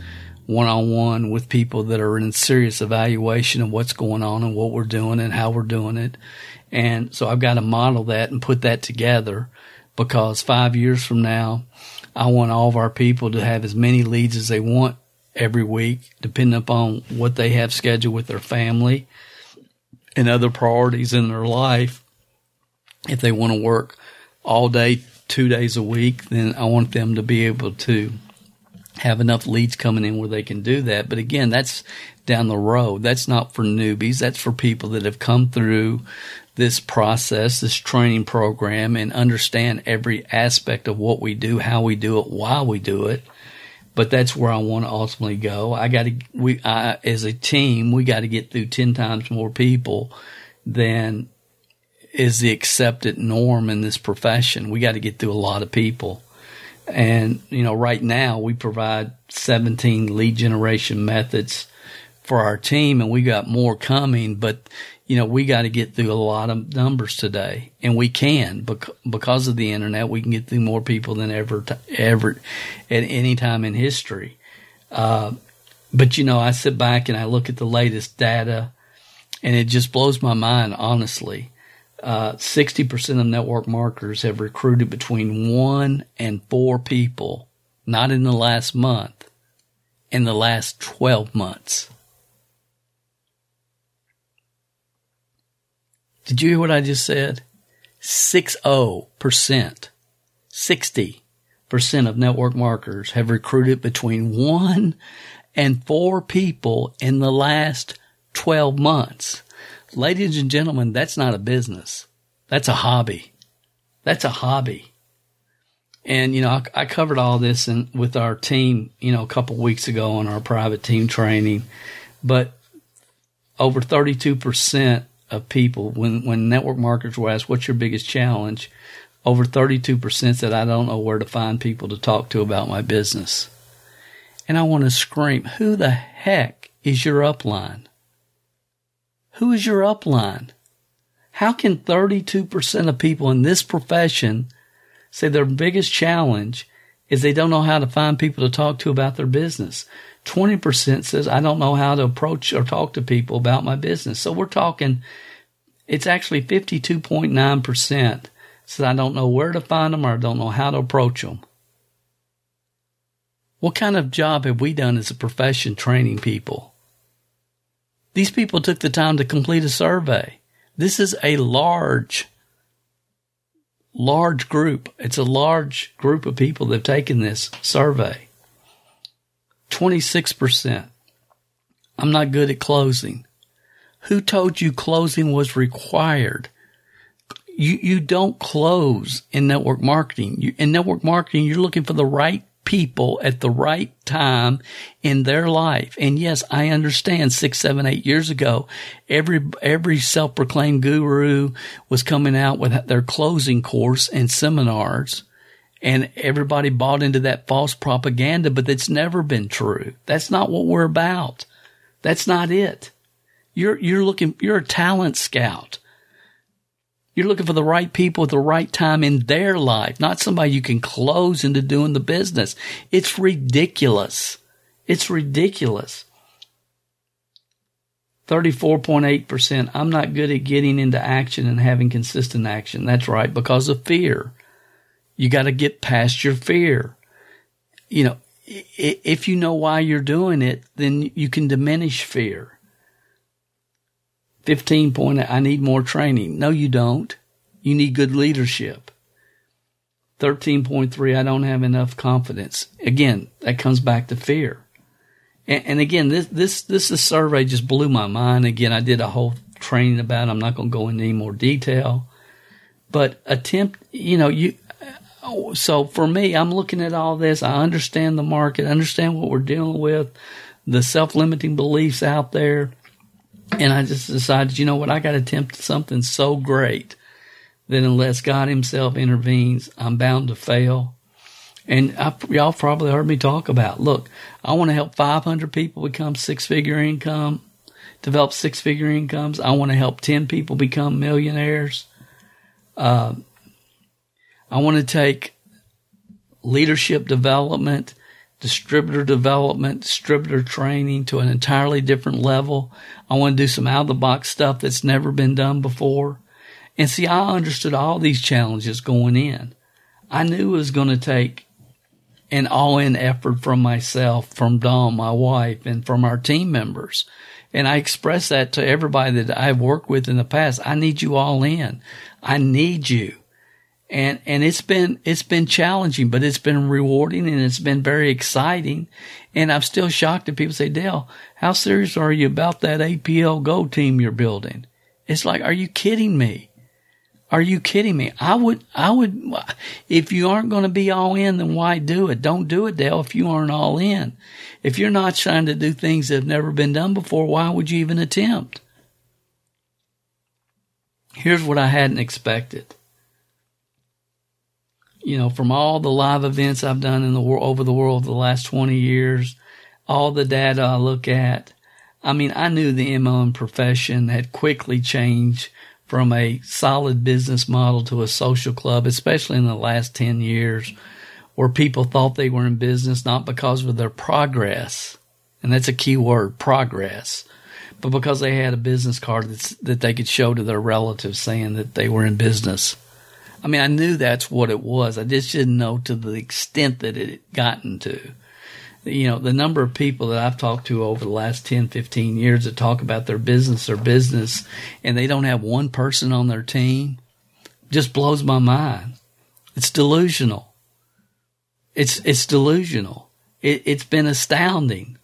one on one with people that are in serious evaluation of what's going on and what we're doing and how we're doing it. And so I've got to model that and put that together because five years from now, I want all of our people to have as many leads as they want every week, depending upon what they have scheduled with their family and other priorities in their life. If they want to work all day, two days a week, then I want them to be able to have enough leads coming in where they can do that. But again, that's down the road. That's not for newbies. That's for people that have come through this process, this training program and understand every aspect of what we do, how we do it, why we do it but that's where I want to ultimately go. I got to, we, I, as a team, we got to get through 10 times more people than is the accepted norm in this profession. We got to get through a lot of people. And, you know, right now we provide 17 lead generation methods for our team and we got more coming, but you know, we got to get through a lot of numbers today, and we can because of the internet. We can get through more people than ever, ever at any time in history. Uh, but you know, I sit back and I look at the latest data, and it just blows my mind, honestly. uh, 60% of network marketers have recruited between one and four people, not in the last month, in the last 12 months. Did you hear what I just said? 60%, 60% of network marketers have recruited between one and four people in the last 12 months. Ladies and gentlemen, that's not a business. That's a hobby. That's a hobby. And, you know, I, I covered all this in, with our team, you know, a couple weeks ago on our private team training, but over 32% of people, when, when network marketers were asked, what's your biggest challenge? Over 32% said, I don't know where to find people to talk to about my business. And I want to scream, who the heck is your upline? Who is your upline? How can 32% of people in this profession say their biggest challenge is they don't know how to find people to talk to about their business? 20% says, I don't know how to approach or talk to people about my business. So we're talking, it's actually 52.9% says, I don't know where to find them or I don't know how to approach them. What kind of job have we done as a profession training people? These people took the time to complete a survey. This is a large, large group. It's a large group of people that have taken this survey. 26%. I'm not good at closing. Who told you closing was required? You, you don't close in network marketing. You, in network marketing, you're looking for the right people at the right time in their life. And yes, I understand six, seven, eight years ago, every, every self-proclaimed guru was coming out with their closing course and seminars and everybody bought into that false propaganda, but that's never been true. That's not what we're about. That's not it. You're, you're looking, you're a talent scout. You're looking for the right people at the right time in their life, not somebody you can close into doing the business. It's ridiculous. It's ridiculous. 34.8%. I'm not good at getting into action and having consistent action. That's right, because of fear. You got to get past your fear. You know, if you know why you're doing it, then you can diminish fear. 15 point, I need more training. No, you don't. You need good leadership. 13.3, I don't have enough confidence. Again, that comes back to fear. And, and again, this, this, this, survey just blew my mind. Again, I did a whole training about it. I'm not going to go into any more detail, but attempt, you know, you, so for me, I'm looking at all this. I understand the market, understand what we're dealing with, the self-limiting beliefs out there. And I just decided, you know what, I got to attempt something so great that unless God Himself intervenes, I'm bound to fail. And I, y'all probably heard me talk about, look, I want to help 500 people become six figure income, develop six figure incomes. I want to help 10 people become millionaires. Uh, I want to take leadership development distributor development, distributor training to an entirely different level. I want to do some out of the box stuff that's never been done before. And see, I understood all these challenges going in. I knew it was going to take an all in effort from myself, from Dawn, my wife, and from our team members. And I express that to everybody that I've worked with in the past. I need you all in. I need you and and it's been it's been challenging, but it's been rewarding and it's been very exciting. And I'm still shocked that people say, Dale, how serious are you about that APL Go team you're building? It's like, are you kidding me? Are you kidding me? I would, I would, if you aren't going to be all in, then why do it? Don't do it, Dale, if you aren't all in. If you're not trying to do things that have never been done before, why would you even attempt? Here's what I hadn't expected you know, from all the live events I've done in the world over the world the last 20 years, all the data I look at, I mean, I knew the MLM profession had quickly changed from a solid business model to a social club, especially in the last 10 years, where people thought they were in business not because of their progress, and that's a key word, progress, but because they had a business card that they could show to their relatives saying that they were in business. I mean, I knew that's what it was. I just didn't know to the extent that it had gotten to. You know, the number of people that I've talked to over the last 10, 15 years that talk about their business or business and they don't have one person on their team just blows my mind. It's delusional. It's, it's delusional. It, it's been astounding.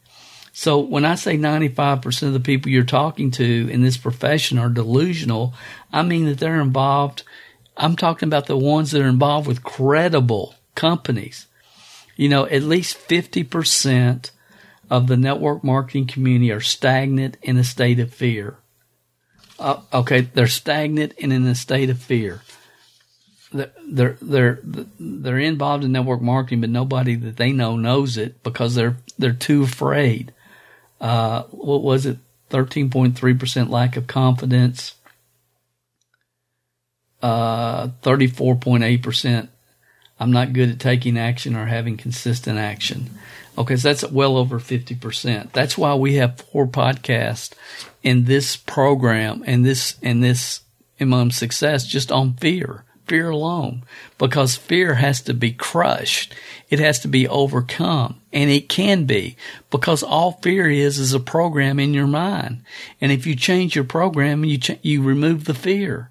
So when I say 95% of the people you're talking to in this profession are delusional, I mean that they're involved. I'm talking about the ones that are involved with credible companies. You know, at least 50% of the network marketing community are stagnant in a state of fear. Uh, okay, they're stagnant and in a state of fear. They're they're they're involved in network marketing, but nobody that they know knows it because they're they're too afraid uh, what was it? 13.3% lack of confidence. Uh, 34.8%. I'm not good at taking action or having consistent action. Okay, so that's well over 50%. That's why we have four podcasts in this program and this, and this MLM success just on fear fear alone because fear has to be crushed. It has to be overcome and it can be because all fear is is a program in your mind. And if you change your program, you, ch- you remove the fear.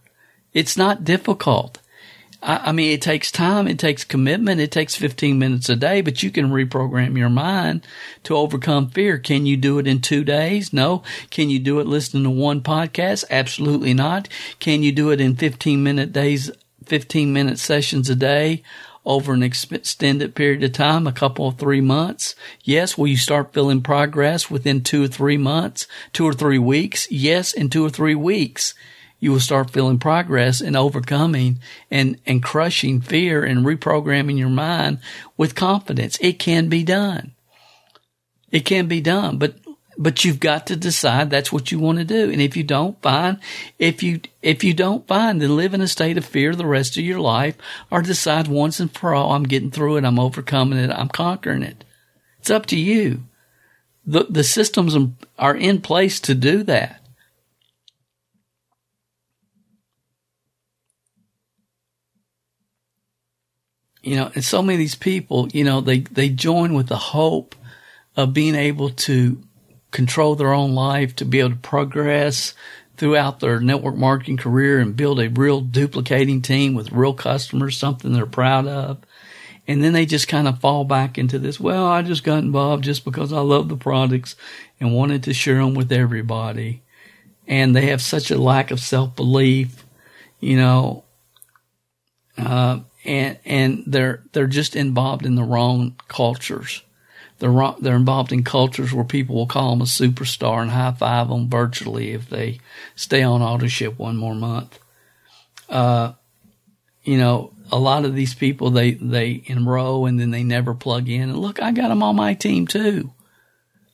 It's not difficult. I, I mean, it takes time. It takes commitment. It takes 15 minutes a day, but you can reprogram your mind to overcome fear. Can you do it in two days? No. Can you do it listening to one podcast? Absolutely not. Can you do it in 15 minute days 15 minute sessions a day over an extended period of time, a couple of three months? Yes. Will you start feeling progress within two or three months, two or three weeks? Yes. In two or three weeks, you will start feeling progress in overcoming and, and crushing fear and reprogramming your mind with confidence. It can be done. It can be done, but but you've got to decide that's what you want to do. And if you don't find, if you, if you don't find, then live in a state of fear the rest of your life or decide once and for all, I'm getting through it. I'm overcoming it. I'm conquering it. It's up to you. The, the systems are in place to do that. You know, and so many of these people, you know, they, they join with the hope of being able to control their own life, to be able to progress throughout their network marketing career and build a real duplicating team with real customers, something they're proud of. And then they just kind of fall back into this. Well, I just got involved just because I love the products and wanted to share them with everybody. And they have such a lack of self belief, you know, uh, and, and they're, they're just involved in the wrong cultures. They're, they're involved in cultures where people will call them a superstar and high five them virtually if they stay on auto ship one more month. Uh, you know, a lot of these people, they, they enroll and then they never plug in. And look, I got them on my team too.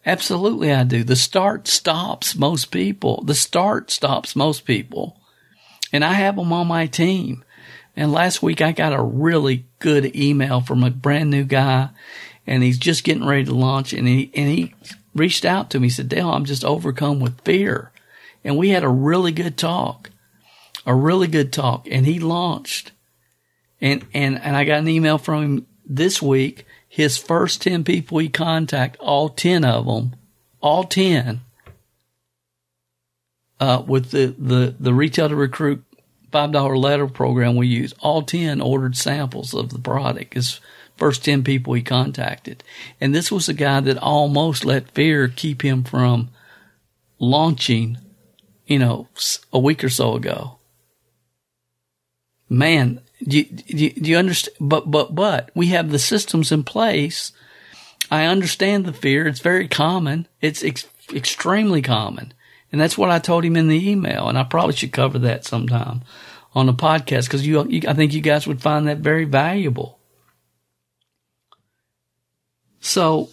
Absolutely, I do. The start stops most people. The start stops most people. And I have them on my team. And last week I got a really good email from a brand new guy and he's just getting ready to launch and he, and he reached out to me. Said, Dale, I'm just overcome with fear. And we had a really good talk, a really good talk. And he launched and, and, and I got an email from him this week. His first 10 people he contacted, all 10 of them, all 10, uh, with the, the, the retail to recruit $5 letter program we use, all 10 ordered samples of the product. Is first 10 people he contacted. And this was a guy that almost let fear keep him from launching, you know, a week or so ago. Man, do you, do do you understand? But, but, but we have the systems in place. I understand the fear. It's very common. It's ex- extremely common. And that's what I told him in the email. And I probably should cover that sometime on the podcast because you, you, I think you guys would find that very valuable. So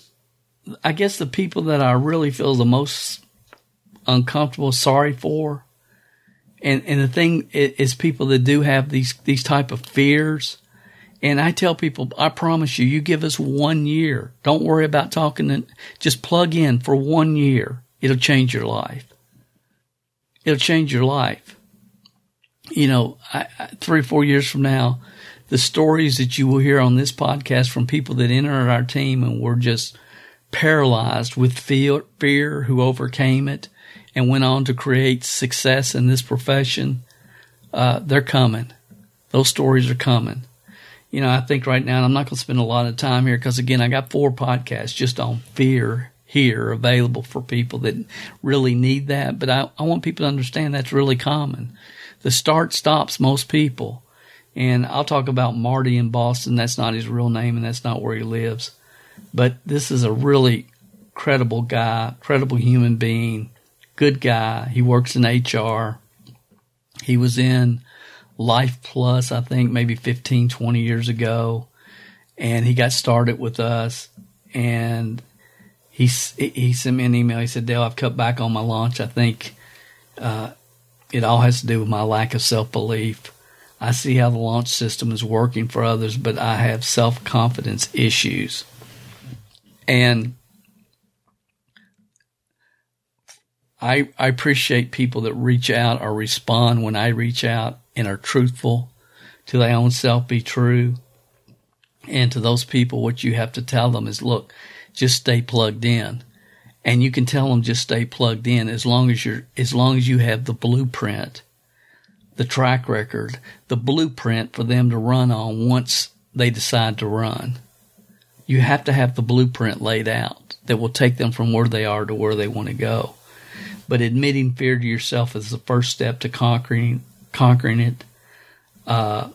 I guess the people that I really feel the most uncomfortable, sorry for, and, and the thing is people that do have these, these type of fears. And I tell people, I promise you, you give us one year. Don't worry about talking. To, just plug in for one year. It'll change your life. It'll change your life. You know, I, I, three or four years from now, the stories that you will hear on this podcast from people that entered our team and were just paralyzed with fear, fear who overcame it and went on to create success in this profession, uh, they're coming. Those stories are coming. You know, I think right now, I'm not going to spend a lot of time here because, again, I got four podcasts just on fear here available for people that really need that. But I, I want people to understand that's really common. The start stops most people. And I'll talk about Marty in Boston. That's not his real name and that's not where he lives. But this is a really credible guy, credible human being, good guy. He works in HR. He was in Life Plus, I think maybe 15, 20 years ago. And he got started with us and he, he sent me an email. He said, Dale, I've cut back on my launch. I think, uh, it all has to do with my lack of self belief. I see how the launch system is working for others, but I have self confidence issues. And I, I appreciate people that reach out or respond when I reach out and are truthful to their own self, be true. And to those people, what you have to tell them is, look, just stay plugged in. And you can tell them just stay plugged in as long as you're, as long as you have the blueprint, the track record, the blueprint for them to run on once they decide to run. You have to have the blueprint laid out that will take them from where they are to where they want to go. But admitting fear to yourself is the first step to conquering conquering it. Uh,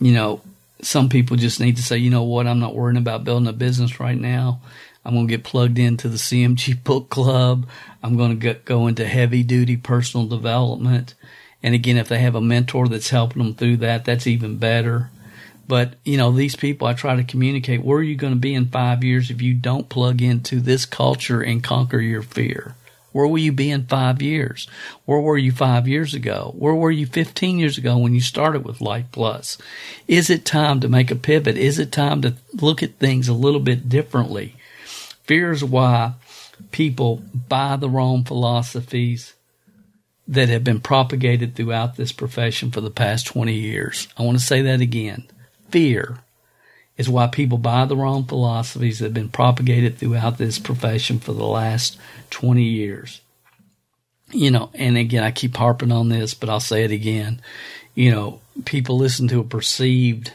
you know, some people just need to say, you know what, I'm not worrying about building a business right now. I'm going to get plugged into the CMG book club. I'm going to go into heavy duty personal development. And again, if they have a mentor that's helping them through that, that's even better. But, you know, these people, I try to communicate, where are you going to be in five years if you don't plug into this culture and conquer your fear? Where will you be in five years? Where were you five years ago? Where were you 15 years ago when you started with Life Plus? Is it time to make a pivot? Is it time to look at things a little bit differently? Fear is why people buy the wrong philosophies that have been propagated throughout this profession for the past 20 years. I want to say that again. Fear is why people buy the wrong philosophies that have been propagated throughout this profession for the last 20 years. You know, and again, I keep harping on this, but I'll say it again. You know, people listen to a perceived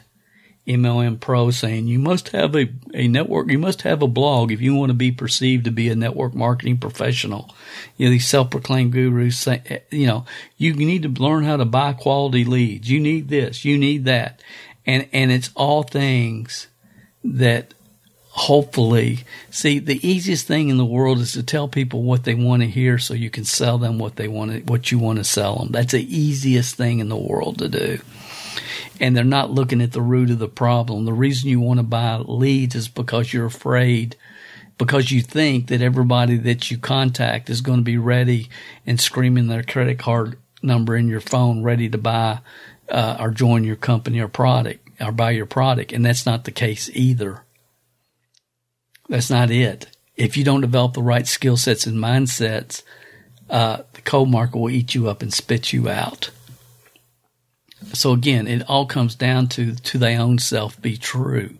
MLM pro saying you must have a, a network, you must have a blog if you want to be perceived to be a network marketing professional. You know, these self-proclaimed gurus say, eh, you know, you need to learn how to buy quality leads. You need this, you need that and and it's all things that hopefully see the easiest thing in the world is to tell people what they want to hear so you can sell them what they want to what you want to sell them that's the easiest thing in the world to do. And they're not looking at the root of the problem. The reason you want to buy leads is because you're afraid because you think that everybody that you contact is going to be ready and screaming their credit card number in your phone ready to buy uh, or join your company or product or buy your product. And that's not the case either. That's not it. If you don't develop the right skill sets and mindsets, uh, the cold market will eat you up and spit you out. So again, it all comes down to to thy own self be true.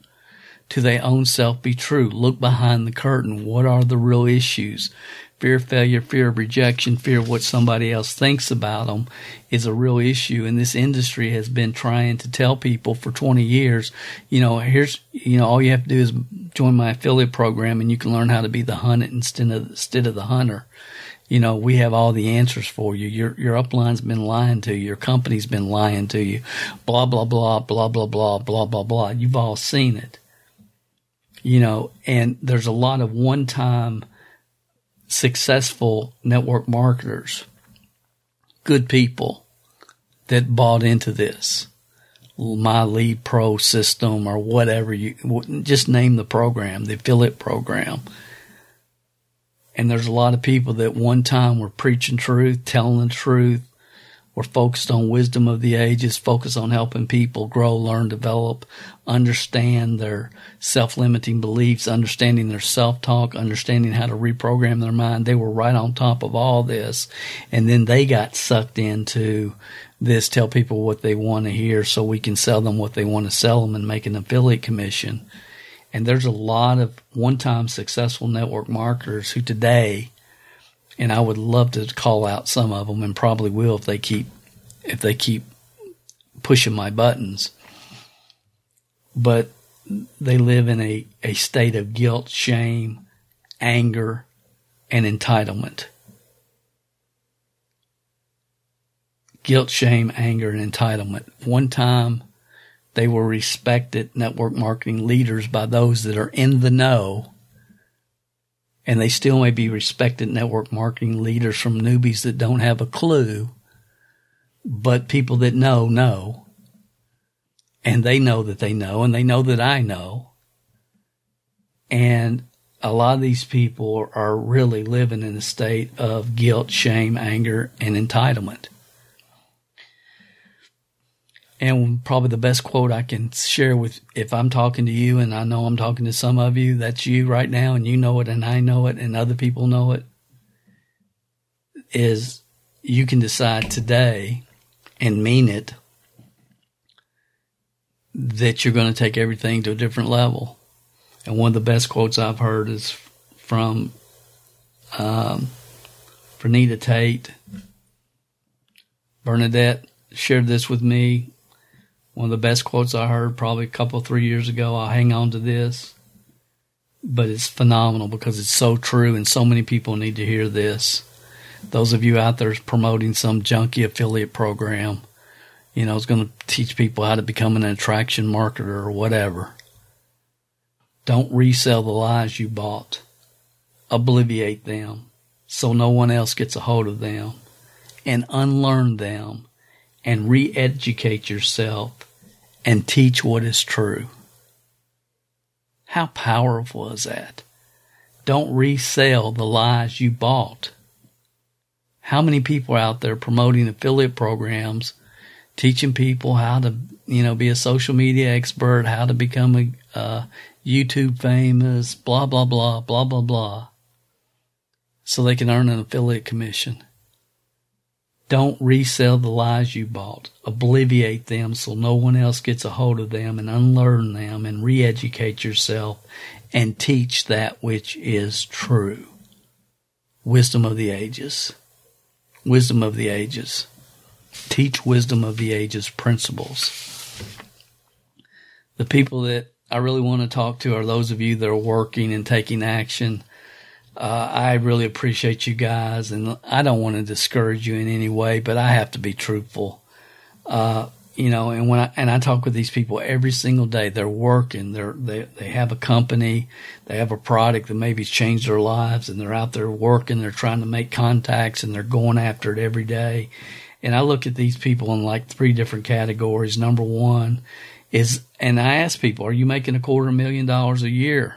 To thy own self be true. Look behind the curtain. What are the real issues? Fear of failure, fear of rejection, fear of what somebody else thinks about them is a real issue. And this industry has been trying to tell people for 20 years, you know, here's, you know, all you have to do is join my affiliate program and you can learn how to be the hunter instead of, instead of the hunter. You know, we have all the answers for you. Your, your upline's been lying to you. Your company's been lying to you. Blah, blah, blah, blah, blah, blah, blah, blah, blah. You've all seen it. You know, and there's a lot of one time, successful network marketers, good people that bought into this. My Lead Pro system or whatever you just name the program, the affiliate program. And there's a lot of people that one time were preaching truth, telling the truth, We're focused on wisdom of the ages, focused on helping people grow, learn, develop, understand their self-limiting beliefs, understanding their self-talk, understanding how to reprogram their mind. They were right on top of all this. And then they got sucked into this, tell people what they want to hear so we can sell them what they want to sell them and make an affiliate commission. And there's a lot of one-time successful network marketers who today and I would love to call out some of them, and probably will if they keep if they keep pushing my buttons. But they live in a, a state of guilt, shame, anger, and entitlement. Guilt, shame, anger, and entitlement. One time they were respected network marketing leaders by those that are in the know and they still may be respected network marketing leaders from newbies that don't have a clue, but people that know, know. And they know that they know, and they know that I know. And a lot of these people are really living in a state of guilt, shame, anger, and entitlement. And probably the best quote I can share with, if I'm talking to you and I know I'm talking to some of you, that's you right now and you know it and I know it and other people know it, is you can decide today and mean it that you're going to take everything to a different level. And one of the best quotes I've heard is from um, Bernita Tate. Bernadette shared this with me one of the best quotes I heard probably a couple, three years ago. I'll hang on to this. But it's phenomenal because it's so true and so many people need to hear this. Those of you out there promoting some junky affiliate program, you know, it's going to teach people how to become an attraction marketer or whatever. Don't resell the lies you bought. Obliviate them so no one else gets a hold of them and unlearn them and re educate yourself and teach what is true. How powerful is that? Don't resell the lies you bought. How many people are out there promoting affiliate programs, teaching people how to, you know, be a social media expert, how to become a YouTube famous, blah, blah, blah, blah, blah, blah, so they can earn an affiliate commission. Don't resell the lies you bought. Obliviate them so no one else gets a hold of them and unlearn them and re educate yourself and teach that which is true. Wisdom of the ages. Wisdom of the ages. Teach wisdom of the ages principles. The people that I really want to talk to are those of you that are working and taking action uh, I really appreciate you guys, and I don't want to discourage you in any way, but I have to be truthful. Uh, you know, and when I and I talk with these people every single day, they're working, they're they they have a company, they have a product that maybe changed their lives, and they're out there working, they're trying to make contacts, and they're going after it every day. And I look at these people in like three different categories. Number one is, and I ask people, are you making a quarter million dollars a year?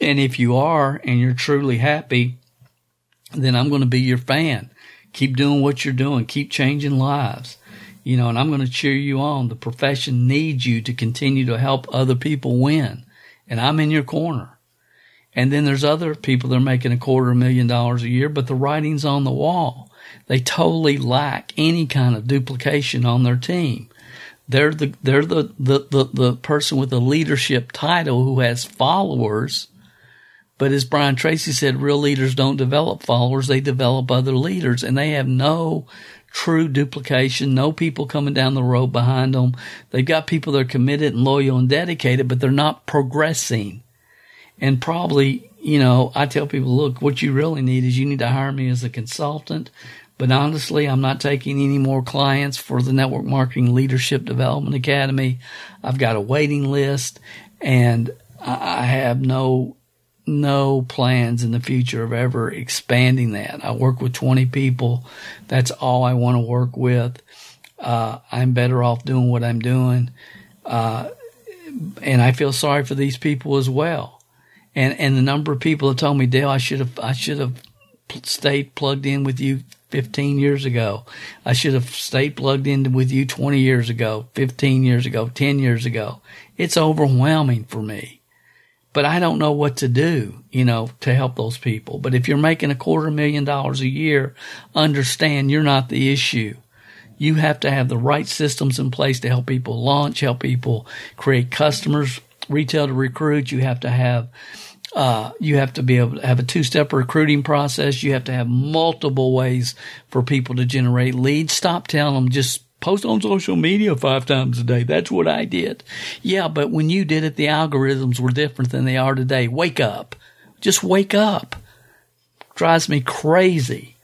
And if you are and you're truly happy, then I'm going to be your fan. Keep doing what you're doing. Keep changing lives. You know, and I'm going to cheer you on. The profession needs you to continue to help other people win. And I'm in your corner. And then there's other people that are making a quarter million dollars a year, but the writing's on the wall. They totally lack any kind of duplication on their team. They're the, they're the, the, the, the person with a leadership title who has followers but as Brian Tracy said, real leaders don't develop followers, they develop other leaders, and they have no true duplication, no people coming down the road behind them. They've got people that are committed and loyal and dedicated, but they're not progressing. And probably, you know, I tell people, look, what you really need is you need to hire me as a consultant. But honestly, I'm not taking any more clients for the Network Marketing Leadership Development Academy. I've got a waiting list and I have no no plans in the future of ever expanding that. I work with 20 people. That's all I want to work with. Uh, I'm better off doing what I'm doing. Uh, and I feel sorry for these people as well. And, and the number of people that told me, Dale, I should have, I should have stayed plugged in with you 15 years ago. I should have stayed plugged in with you 20 years ago, 15 years ago, 10 years ago. It's overwhelming for me. But I don't know what to do, you know, to help those people. But if you're making a quarter million dollars a year, understand you're not the issue. You have to have the right systems in place to help people launch, help people create customers, retail to recruit. You have to have uh, you have to be able to have a two-step recruiting process. You have to have multiple ways for people to generate leads. Stop telling them just post on social media five times a day. That's what I did. Yeah, but when you did it, the algorithms were different than they are today. Wake up. Just wake up. Drives me crazy.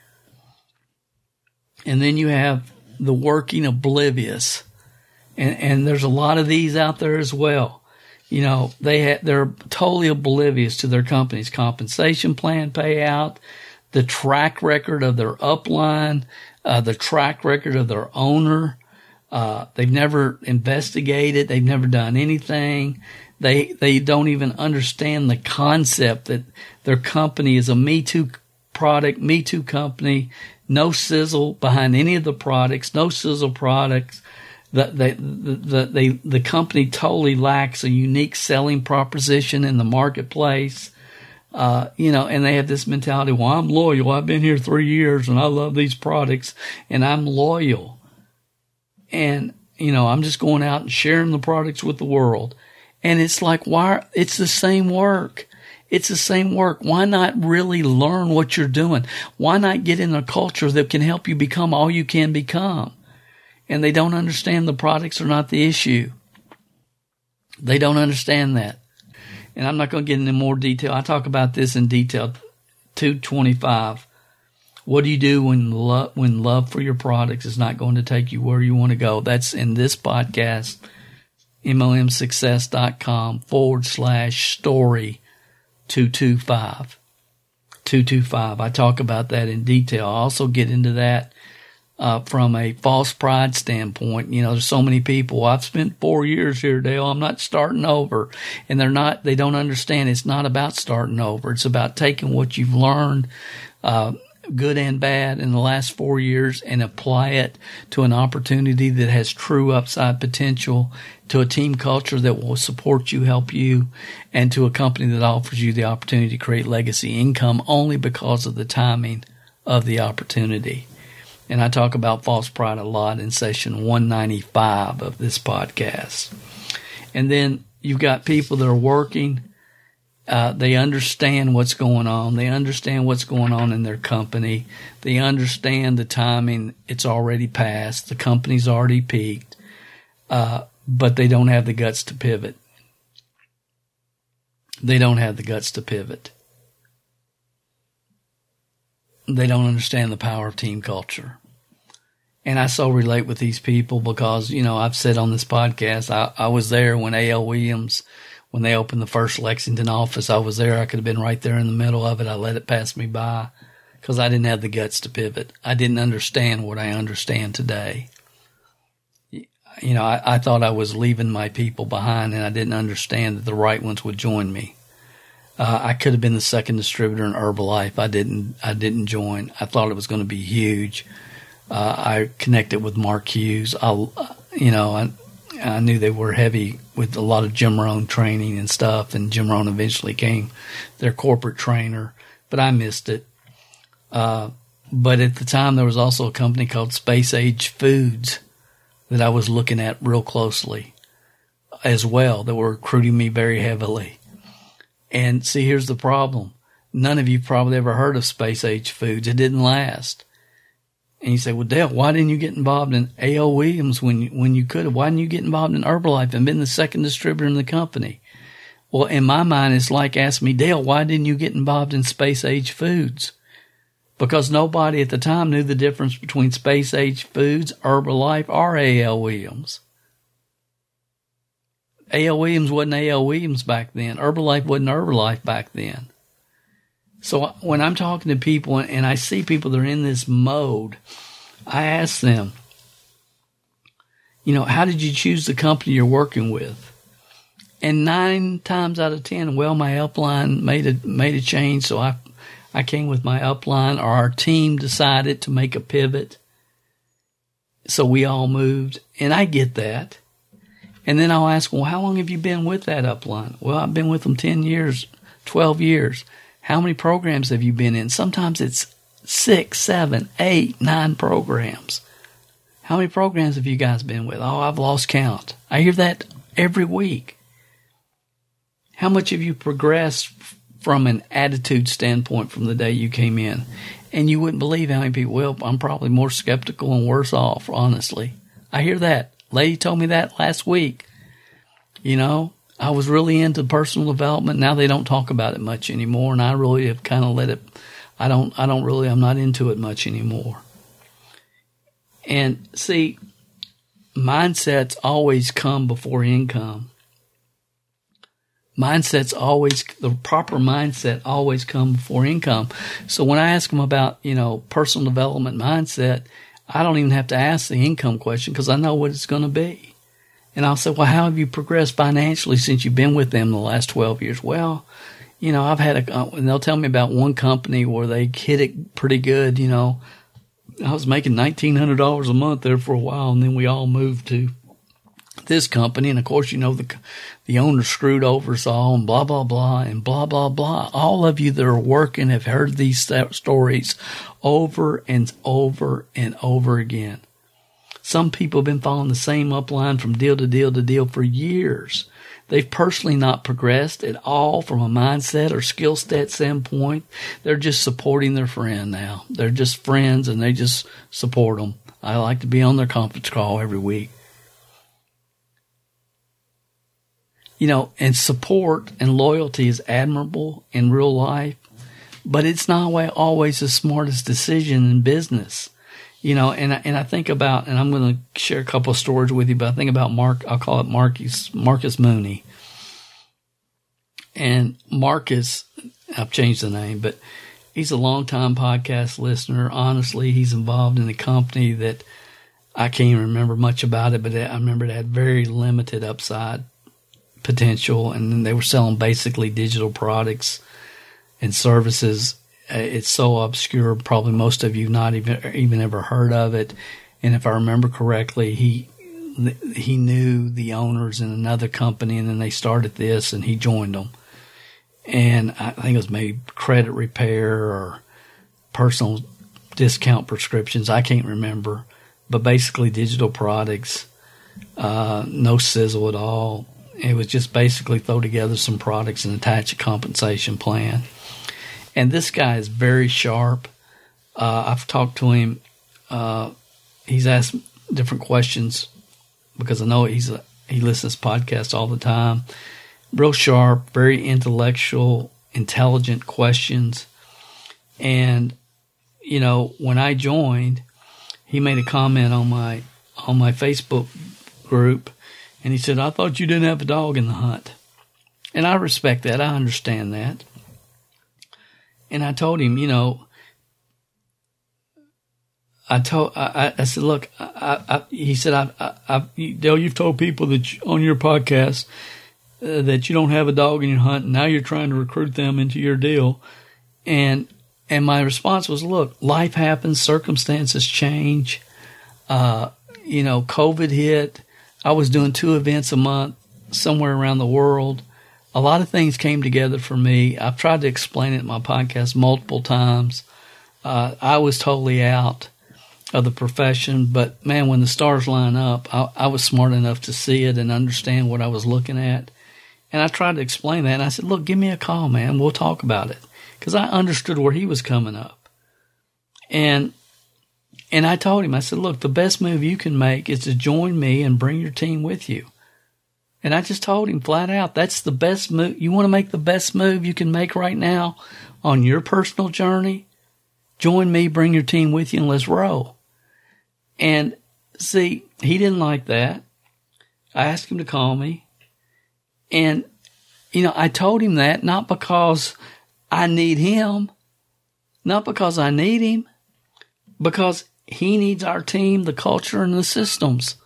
And then you have the working oblivious. And, and there's a lot of these out there as well you know, they ha- they're totally oblivious to their company's compensation plan payout, the track record of their upline, uh, the track record of their owner. Uh, they've never investigated. They've never done anything. They they don't even understand the concept that their company is a Me Too product, Me Too company. No sizzle behind any of the products. No sizzle products the, the, the, the, the company totally lacks a unique selling proposition in the marketplace. Uh, you know, and they have this mentality, well, I'm loyal. I've been here three years and I love these products and I'm loyal. And, you know, I'm just going out and sharing the products with the world. And it's like, why? It's the same work. It's the same work. Why not really learn what you're doing? Why not get in a culture that can help you become all you can become? and they don't understand the products are not the issue. They don't understand that. And I'm not going to get into more detail. I talk about this in detail. 225. What do you do when love, when love for your products is not going to take you where you want to go? That's in this podcast, MLMsuccess.com forward slash story 225. 225. I talk about that in detail. I also get into that uh, from a false pride standpoint. You know, there's so many people. I've spent four years here, Dale. I'm not starting over. And they're not, they don't understand it's not about starting over. It's about taking what you've learned, uh, good and bad in the last four years and apply it to an opportunity that has true upside potential, to a team culture that will support you, help you, and to a company that offers you the opportunity to create legacy income only because of the timing of the opportunity. And I talk about false pride a lot in session 195 of this podcast. And then you've got people that are working. Uh, they understand what's going on. They understand what's going on in their company. They understand the timing. It's already passed. The company's already peaked. Uh, but they don't have the guts to pivot. They don't have the guts to pivot they don't understand the power of team culture. And I so relate with these people because, you know, I've said on this podcast, I, I was there when A.L. Williams, when they opened the first Lexington office, I was there. I could have been right there in the middle of it. I let it pass me by because I didn't have the guts to pivot. I didn't understand what I understand today. You know, I, I thought I was leaving my people behind and I didn't understand that the right ones would join me. Uh, I could have been the second distributor in Herbalife. I didn't. I didn't join. I thought it was going to be huge. Uh, I connected with Mark Hughes. I, you know, I, I knew they were heavy with a lot of Jim Rohn training and stuff, and Jim Rohn eventually came their corporate trainer, but I missed it. Uh, but at the time, there was also a company called Space Age Foods that I was looking at real closely as well that were recruiting me very heavily. And see, here's the problem. None of you probably ever heard of space age foods. It didn't last. And you say, well, Dale, why didn't you get involved in A.L. Williams when you, when you could have? Why didn't you get involved in Herbalife and been the second distributor in the company? Well, in my mind, it's like asking me, Dale, why didn't you get involved in space age foods? Because nobody at the time knew the difference between space age foods, Herbalife, or A.L. Williams. A.L. Williams wasn't A.L. Williams back then. Herbalife wasn't Herbalife back then. So when I'm talking to people and I see people that are in this mode, I ask them, you know, how did you choose the company you're working with? And nine times out of ten, well, my upline made a made a change, so I I came with my upline or our team decided to make a pivot. So we all moved and I get that. And then I'll ask, well, how long have you been with that upline? Well, I've been with them 10 years, 12 years. How many programs have you been in? Sometimes it's six, seven, eight, nine programs. How many programs have you guys been with? Oh, I've lost count. I hear that every week. How much have you progressed from an attitude standpoint from the day you came in? And you wouldn't believe how many people, well, I'm probably more skeptical and worse off, honestly. I hear that. Lady told me that last week. You know, I was really into personal development. Now they don't talk about it much anymore. And I really have kind of let it, I don't, I don't really, I'm not into it much anymore. And see, mindsets always come before income. Mindsets always, the proper mindset always come before income. So when I ask them about, you know, personal development mindset, I don't even have to ask the income question because I know what it's going to be. And I'll say, well, how have you progressed financially since you've been with them the last 12 years? Well, you know, I've had a, uh, and they'll tell me about one company where they hit it pretty good, you know, I was making nineteen hundred dollars a month there for a while, and then we all moved to this company. And of course, you know the the owner screwed over us all, and blah blah blah, and blah blah blah. All of you that are working have heard these stories over and over and over again. Some people have been following the same upline from deal to deal to deal for years. They've personally not progressed at all from a mindset or skill set standpoint. They're just supporting their friend now. They're just friends and they just support them. I like to be on their conference call every week. You know, and support and loyalty is admirable in real life, but it's not always the smartest decision in business you know, and I, and I think about, and I'm going to share a couple of stories with you, but I think about Mark, I'll call it Marcus, Marcus Mooney. And Marcus, I've changed the name, but he's a longtime podcast listener. Honestly, he's involved in a company that I can't remember much about it, but I remember it had very limited upside potential, and they were selling basically digital products and services uh, it's so obscure. Probably most of you not even even ever heard of it. And if I remember correctly, he he knew the owners in another company, and then they started this, and he joined them. And I think it was maybe credit repair or personal discount prescriptions. I can't remember, but basically digital products. Uh, no sizzle at all. It was just basically throw together some products and attach a compensation plan. And this guy is very sharp. Uh, I've talked to him. Uh, he's asked different questions because I know he's a, he listens to podcasts all the time. Real sharp, very intellectual, intelligent questions. And you know, when I joined, he made a comment on my on my Facebook group, and he said, "I thought you didn't have a dog in the hunt." And I respect that. I understand that. And I told him, you know, I told, I, I said, look, I, I, he said, I, I, I, Dale, you've told people that you, on your podcast uh, that you don't have a dog in your hunt. And now you're trying to recruit them into your deal. And, and my response was, look, life happens, circumstances change. Uh, you know, COVID hit. I was doing two events a month somewhere around the world a lot of things came together for me. I've tried to explain it in my podcast multiple times. Uh, I was totally out of the profession, but man, when the stars line up, I, I, was smart enough to see it and understand what I was looking at. And I tried to explain that. And I said, look, give me a call, man. We'll talk about it. Cause I understood where he was coming up. And, and I told him, I said, look, the best move you can make is to join me and bring your team with you. And I just told him flat out, that's the best move. You want to make the best move you can make right now on your personal journey? Join me, bring your team with you, and let's roll. And see, he didn't like that. I asked him to call me. And, you know, I told him that not because I need him, not because I need him, because he needs our team, the culture, and the systems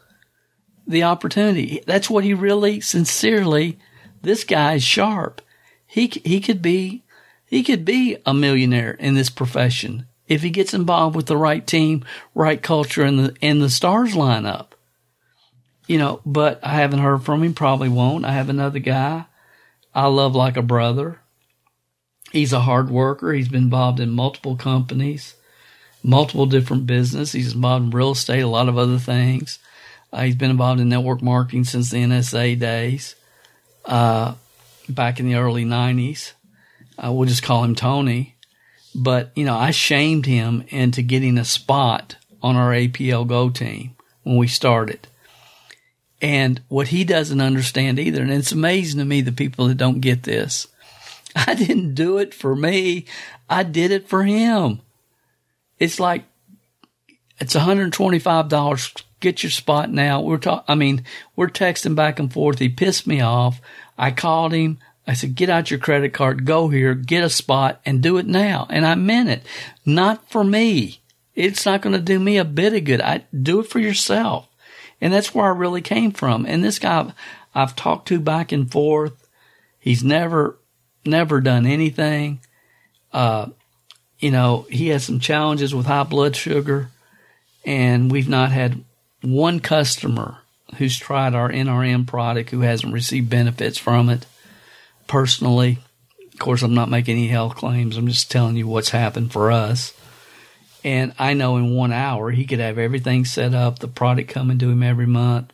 the opportunity. That's what he really sincerely, this guy is sharp. He, he could be, He could be a millionaire in this profession if he gets involved with the right team, right culture, and the and the stars line up. You know, but I haven't heard from him. Probably won't. I have another guy I love like a brother. He's a hard worker. He's been involved in multiple companies, multiple different business. He's involved in real estate, a lot of other things. Uh, he's been involved in network marketing since the NSA days, uh, back in the early '90s. Uh, we'll just call him Tony. But you know, I shamed him into getting a spot on our APL Go team when we started. And what he doesn't understand either, and it's amazing to me the people that don't get this. I didn't do it for me. I did it for him. It's like it's $125. Get your spot now. We're talking, I mean, we're texting back and forth. He pissed me off. I called him. I said, get out your credit card, go here, get a spot and do it now. And I meant it. Not for me. It's not going to do me a bit of good. I do it for yourself. And that's where I really came from. And this guy I've talked to back and forth. He's never, never done anything. Uh, you know, he has some challenges with high blood sugar and we've not had one customer who's tried our NRM product who hasn't received benefits from it personally. Of course, I'm not making any health claims. I'm just telling you what's happened for us. And I know in one hour he could have everything set up, the product coming to him every month.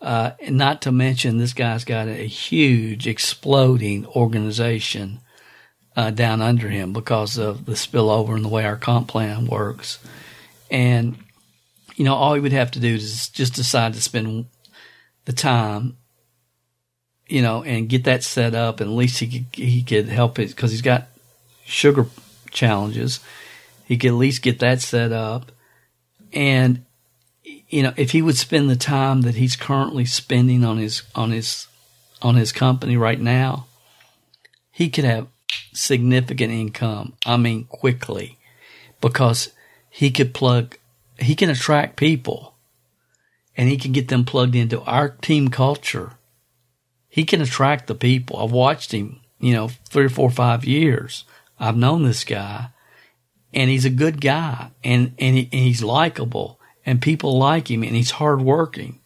Uh, not to mention, this guy's got a huge, exploding organization uh, down under him because of the spillover and the way our comp plan works. And, you know, all he would have to do is just decide to spend the time you know, and get that set up, and at least he could he could help it because he's got sugar challenges. He could at least get that set up, and you know, if he would spend the time that he's currently spending on his on his on his company right now, he could have significant income. I mean, quickly, because he could plug, he can attract people, and he can get them plugged into our team culture he can attract the people. I've watched him, you know, three or four, five years. I've known this guy and he's a good guy and, and, he, and he's likable and people like him and he's hardworking.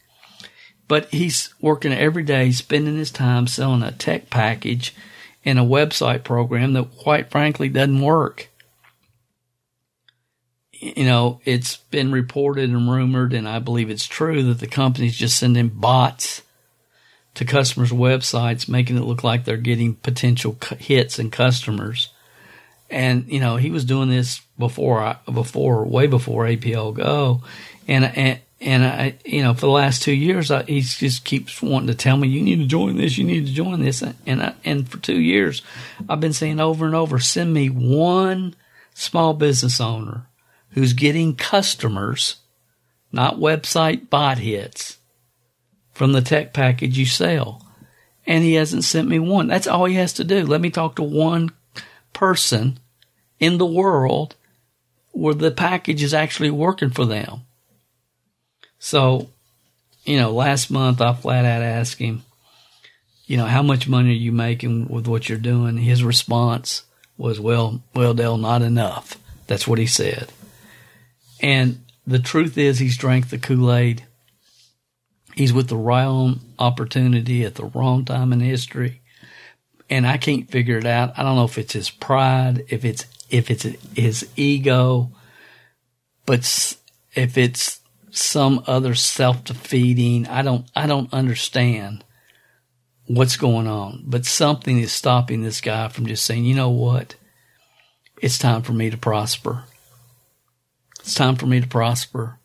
But he's working every day, spending his time selling a tech package and a website program that quite frankly doesn't work. You know, it's been reported and rumored, and I believe it's true that the company's just sending bots to customers' websites, making it look like they're getting potential hits and customers. And you know, he was doing this before, before, way before APL Go, and and and I, you know, for the last two years, I, he just keeps wanting to tell me, "You need to join this. You need to join this." And I, and for two years, I've been saying over and over, "Send me one small business owner who's getting customers, not website bot hits." from the tech package you sell. And he hasn't sent me one. That's all he has to do. Let me talk to one person in the world where the package is actually working for them. So, you know, last month I flat out asked him, you know, how much money are you making with what you're doing? His response was, well, well, Dale, not enough. That's what he said. And the truth is he's drank the Kool-Aid He's with the wrong opportunity at the wrong time in history. And I can't figure it out. I don't know if it's his pride, if it's, if it's his ego, but if it's some other self-defeating, I don't, I don't understand what's going on, but something is stopping this guy from just saying, you know what? It's time for me to prosper. It's time for me to prosper.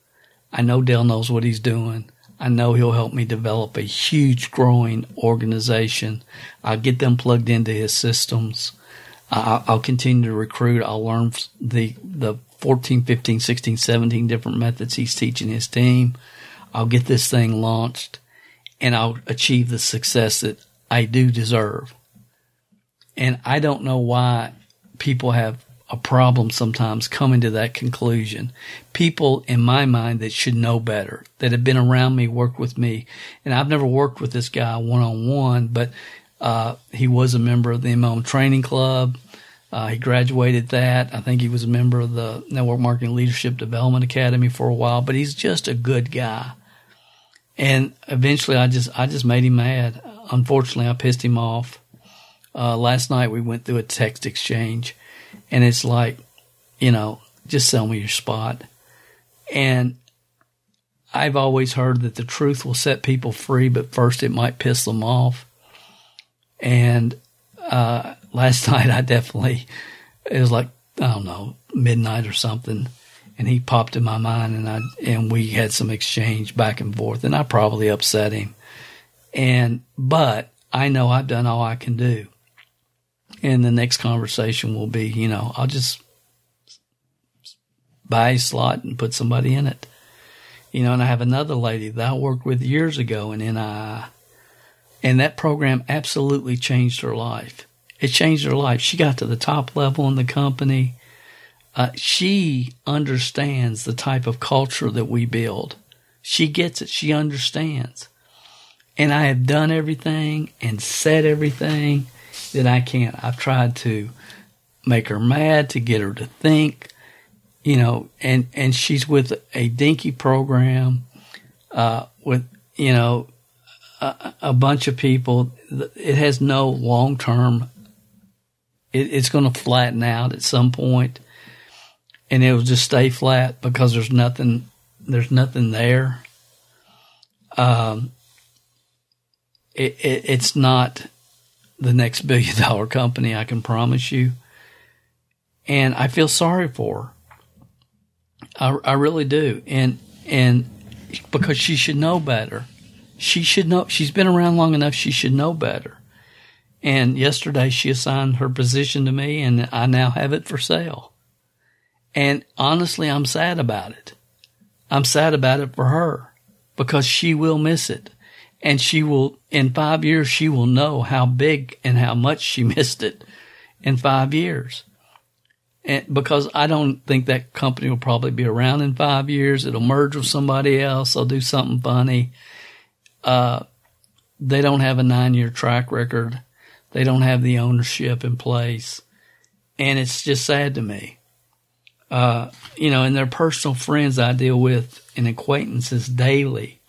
I know Dale knows what he's doing. I know he'll help me develop a huge growing organization. I'll get them plugged into his systems. I'll continue to recruit. I'll learn the, the 14, 15, 16, 17 different methods he's teaching his team. I'll get this thing launched and I'll achieve the success that I do deserve. And I don't know why people have a problem sometimes coming to that conclusion. People in my mind that should know better, that have been around me, worked with me. And I've never worked with this guy one on one, but uh, he was a member of the MLM training club. Uh, he graduated that. I think he was a member of the Network Marketing Leadership Development Academy for a while, but he's just a good guy. And eventually I just, I just made him mad. Unfortunately, I pissed him off. Uh, last night we went through a text exchange and it's like, you know, just sell me your spot. And I've always heard that the truth will set people free, but first it might piss them off. And uh, last night I definitely, it was like, I don't know, midnight or something. And he popped in my mind and I, and we had some exchange back and forth and I probably upset him. And, but I know I've done all I can do. And the next conversation will be, you know, I'll just buy a slot and put somebody in it. You know, and I have another lady that I worked with years ago in NII, and that program absolutely changed her life. It changed her life. She got to the top level in the company. Uh, she understands the type of culture that we build. She gets it. She understands. And I have done everything and said everything that I can't. I've tried to make her mad, to get her to think, you know, and, and she's with a dinky program, uh, with, you know, a, a bunch of people. It has no long term, it, it's going to flatten out at some point and it will just stay flat because there's nothing, there's nothing there. Um, it, it, it's not the next billion dollar company, I can promise you. And I feel sorry for her. I, I really do. And, and because she should know better. She should know, she's been around long enough. She should know better. And yesterday she assigned her position to me and I now have it for sale. And honestly, I'm sad about it. I'm sad about it for her because she will miss it. And she will, in five years, she will know how big and how much she missed it in five years. And because I don't think that company will probably be around in five years. It'll merge with somebody else. They'll do something funny. Uh, they don't have a nine year track record. They don't have the ownership in place. And it's just sad to me. Uh, you know, and their personal friends I deal with and acquaintances daily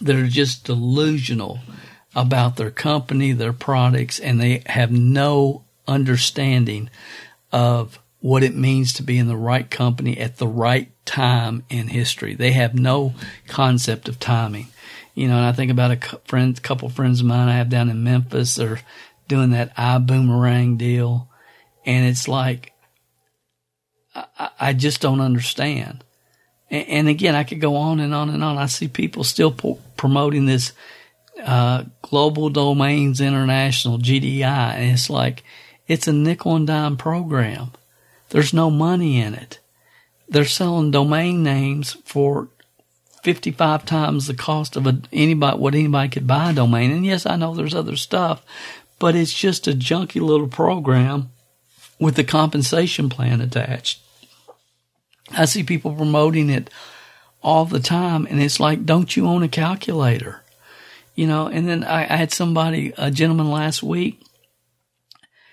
that are just delusional about their company, their products, and they have no understanding of what it means to be in the right company at the right time in history. They have no concept of timing. You know, and I think about a friend, couple friends of mine I have down in Memphis. They're doing that boomerang deal, and it's like I, I just don't understand. And, and, again, I could go on and on and on. I see people still po- promoting this uh, Global Domains International GDI, and it's like it's a nickel and dime program. There's no money in it. They're selling domain names for 55 times the cost of a, anybody, what anybody could buy a domain. And yes, I know there's other stuff, but it's just a junky little program with the compensation plan attached. I see people promoting it all the time and it's like, don't you own a calculator? You know, and then I, I had somebody, a gentleman last week,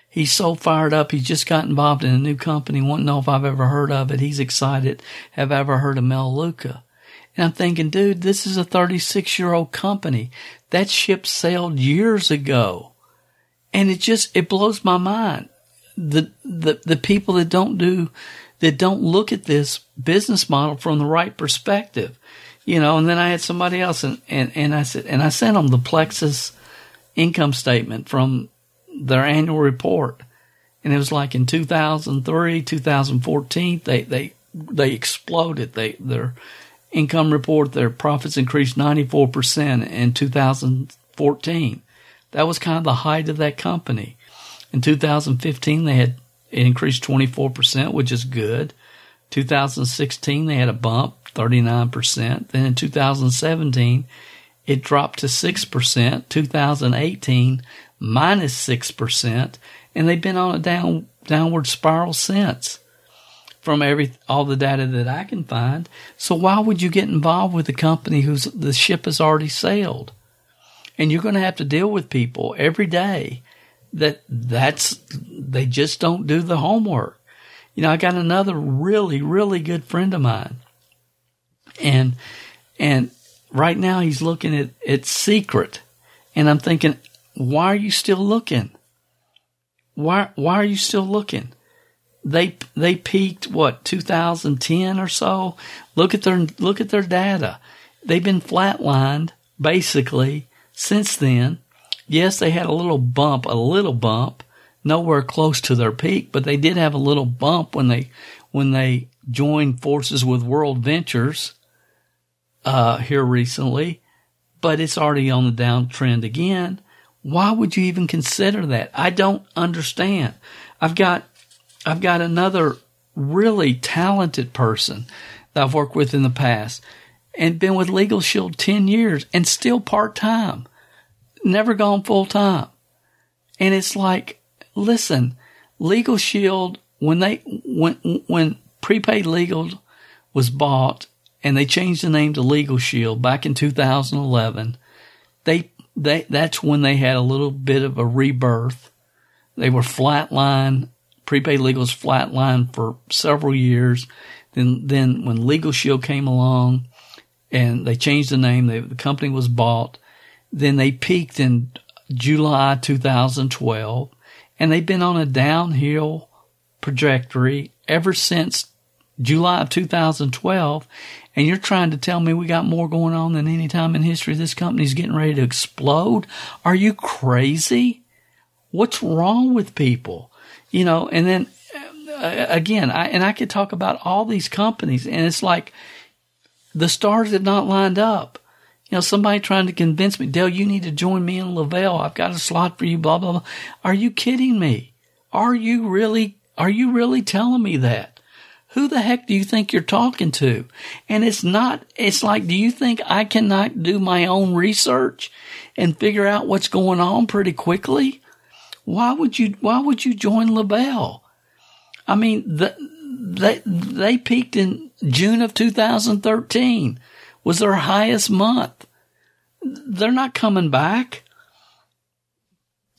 he's so fired up. He's just got involved in a new company. Won't know if I've ever heard of it. He's excited. Have I ever heard of Melaleuca? And I'm thinking, dude, this is a 36 year old company. That ship sailed years ago. And it just, it blows my mind. The, the, the people that don't do, that don't look at this business model from the right perspective. You know, and then I had somebody else and, and, and I said, and I sent them the Plexus income statement from their annual report. And it was like in 2003, 2014, they, they, they exploded. They, their income report, their profits increased 94% in 2014. That was kind of the height of that company. In 2015, they had it increased 24%, which is good. 2016, they had a bump, 39%. Then in 2017, it dropped to 6%. 2018, minus 6%, and they've been on a down downward spiral since from every all the data that I can find. So why would you get involved with a company whose the ship has already sailed? And you're going to have to deal with people every day that that's, they just don't do the homework. You know, I got another really, really good friend of mine and, and right now he's looking at, it's secret. And I'm thinking, why are you still looking? Why, why are you still looking? They, they peaked what, 2010 or so? Look at their, look at their data. They've been flatlined basically since then. Yes, they had a little bump, a little bump, nowhere close to their peak, but they did have a little bump when they, when they joined forces with World Ventures uh, here recently, but it's already on the downtrend again. Why would you even consider that? I don't understand. I've got, I've got another really talented person that I've worked with in the past and been with Legal Shield 10 years and still part time, never gone full time. And it's like, listen, Legal Shield, when they, when, when prepaid legal was bought and they changed the name to Legal Shield back in 2011. They, they, that's when they had a little bit of a rebirth. They were flatline, prepaid legals flatline for several years. Then, then when Legal Shield came along and they changed the name, they, the company was bought. Then they peaked in July 2012 and they've been on a downhill trajectory ever since July of 2012 and you're trying to tell me we got more going on than any time in history. This company's getting ready to explode. Are you crazy? What's wrong with people? You know, and then uh, again, I, and I could talk about all these companies and it's like the stars have not lined up. You know, somebody trying to convince me, Dale, you need to join me in Le-Vel. I've got a slot for you, blah, blah, blah. Are you kidding me? Are you really, are you really telling me that? Who the heck do you think you're talking to? And it's not, it's like, do you think I cannot do my own research and figure out what's going on pretty quickly? Why would you, why would you join Le-Vel? I mean, the, they, they peaked in June of 2013 was their highest month. They're not coming back.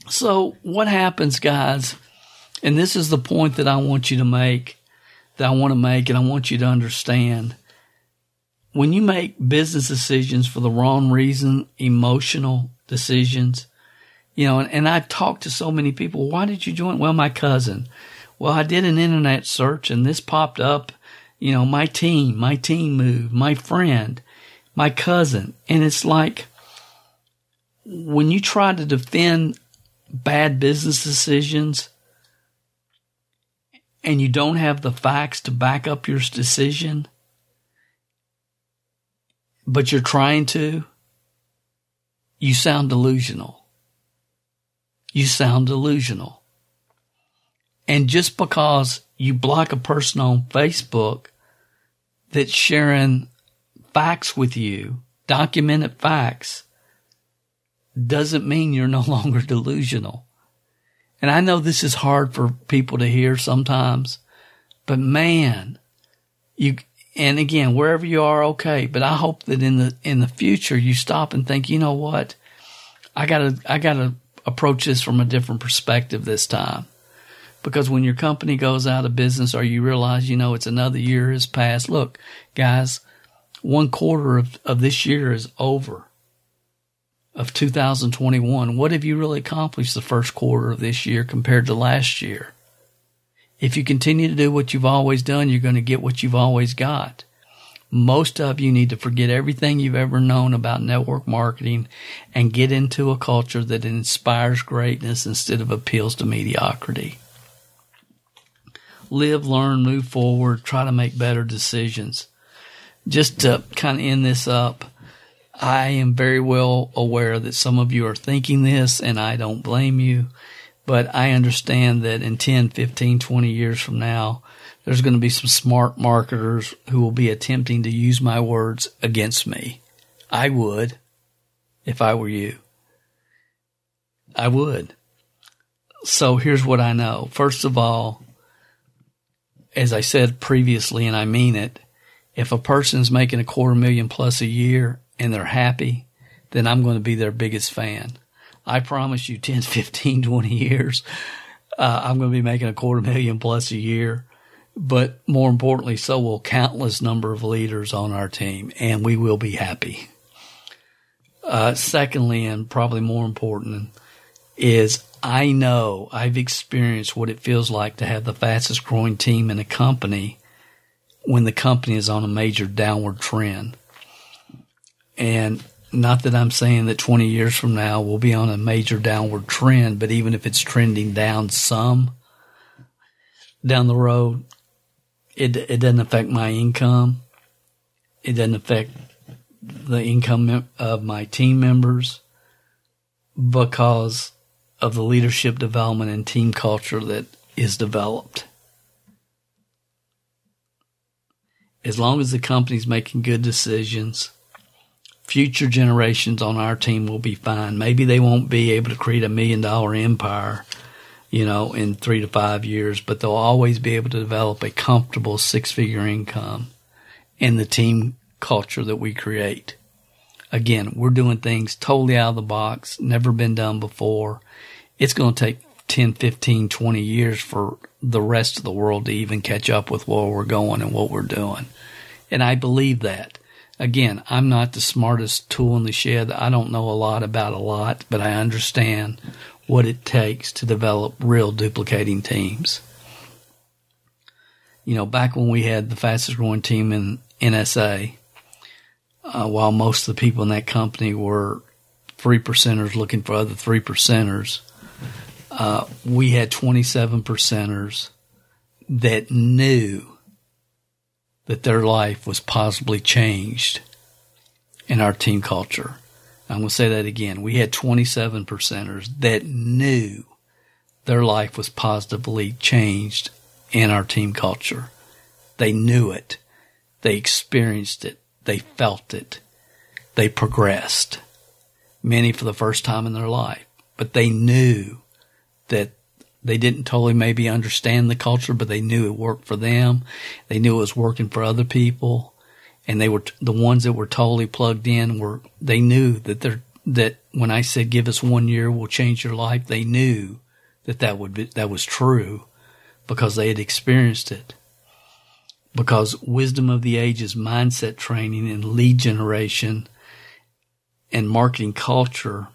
So what happens, guys? And this is the point that I want you to make that I want to make and I want you to understand. When you make business decisions for the wrong reason, emotional decisions, you know, and, and I've talked to so many people. Why did you join? Well, my cousin. Well, I did an internet search and this popped up, you know, my team, my team moved, my friend, my cousin. And it's like when you try to defend bad business decisions, and you don't have the facts to back up your decision, but you're trying to, you sound delusional. You sound delusional. And just because you block a person on Facebook that's sharing facts with you, documented facts, doesn't mean you're no longer delusional. And I know this is hard for people to hear sometimes, but man, you, and again, wherever you are, okay. But I hope that in the, in the future, you stop and think, you know what? I gotta, I gotta approach this from a different perspective this time. Because when your company goes out of business or you realize, you know, it's another year has passed. Look, guys, one quarter of, of this year is over of 2021, what have you really accomplished the first quarter of this year compared to last year? If you continue to do what you've always done, you're going to get what you've always got. Most of you need to forget everything you've ever known about network marketing and get into a culture that inspires greatness instead of appeals to mediocrity. Live, learn, move forward, try to make better decisions. Just to kind of end this up, I am very well aware that some of you are thinking this and I don't blame you, but I understand that in 10, 15, 20 years from now, there's going to be some smart marketers who will be attempting to use my words against me. I would if I were you. I would. So here's what I know. First of all, as I said previously, and I mean it, if a person's making a quarter million plus a year and they're happy, then I'm going to be their biggest fan. I promise you 10, 15, 20 years, uh, I'm going to be making a quarter million plus a year. But more importantly, so will countless number of leaders on our team, and we will be happy. Uh, secondly, and probably more important, is I know I've experienced what it feels like to have the fastest growing team in a company when the company is on a major downward trend. And not that I'm saying that 20 years from now we'll be on a major downward trend, but even if it's trending down some down the road, it, it doesn't affect my income. It doesn't affect the income of my team members because of the leadership development and team culture that is developed. As long as the company's making good decisions, future generations on our team will be fine. Maybe they won't be able to create a million dollar empire, you know, in three to five years, but they'll always be able to develop a comfortable six figure income in the team culture that we create. Again, we're doing things totally out of the box, never been done before. It's going to take 10, 15, 20 years for the rest of the world to even catch up with where we're going and what we're doing. And I believe that. Again, I'm not the smartest tool in the shed. I don't know a lot about a lot, but I understand what it takes to develop real duplicating teams. You know, back when we had the fastest growing team in NSA, uh, while most of the people in that company were three percenters looking for other three percenters, uh, we had 27 percenters that knew that their life was possibly changed in our team culture. I'm going to say that again. We had 27 percenters that knew their life was positively changed in our team culture. They knew it. They experienced it. They felt it. They progressed. Many for the first time in their life, but they knew that they didn't totally maybe understand the culture, but they knew it worked for them. They knew it was working for other people. And they were the ones that were totally plugged in were, they knew that they're, that when I said give us one year, we'll change your life, they knew that that would be, that was true because they had experienced it. Because wisdom of the ages, mindset training and lead generation and marketing culture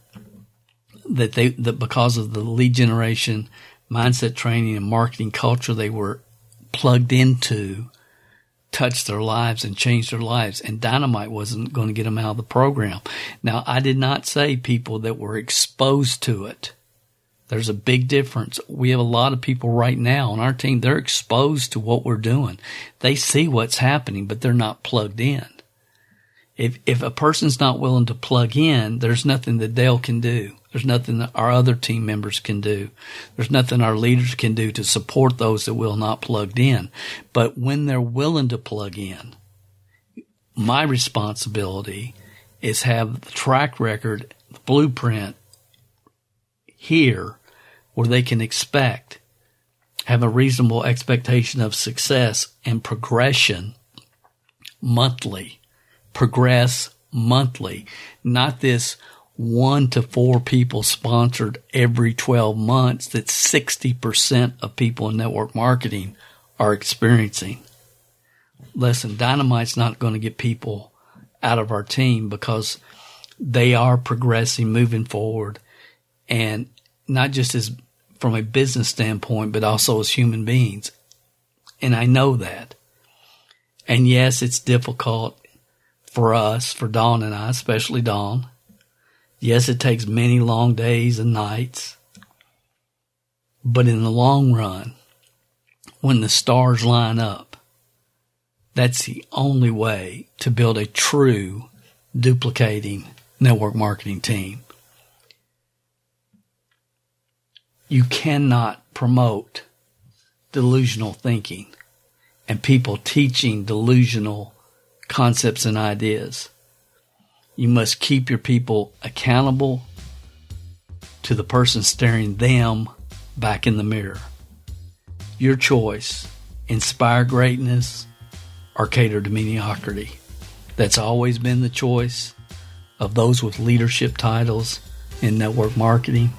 that they, that because of the lead generation mindset training and marketing culture they were plugged into touched their lives and changed their lives. And dynamite wasn't going to get them out of the program. Now, I did not say people that were exposed to it. There's a big difference. We have a lot of people right now on our team. They're exposed to what we're doing. They see what's happening, but they're not plugged in. If, if a person's not willing to plug in, there's nothing that Dale can do. There's nothing that our other team members can do. There's nothing our leaders can do to support those that will not plugged in. But when they're willing to plug in, my responsibility is have the track record, the blueprint here where they can expect, have a reasonable expectation of success and progression monthly, progress monthly, not this one to four people sponsored every 12 months that 60% of people in network marketing are experiencing. Listen, Dynamite's not going to get people out of our team because they are progressing, moving forward, and not just as from a business standpoint, but also as human beings. And I know that. And yes, it's difficult for us, for Dawn and I, especially Dawn, Yes, it takes many long days and nights. But in the long run, when the stars line up, that's the only way to build a true duplicating network marketing team. You cannot promote delusional thinking and people teaching delusional concepts and ideas. You must keep your people accountable to the person staring them back in the mirror. Your choice inspire greatness or cater to mediocrity. That's always been the choice of those with leadership titles in network marketing,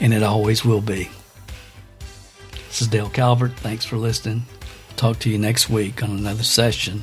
and it always will be. This is Dale Calvert. Thanks for listening. Talk to you next week on another session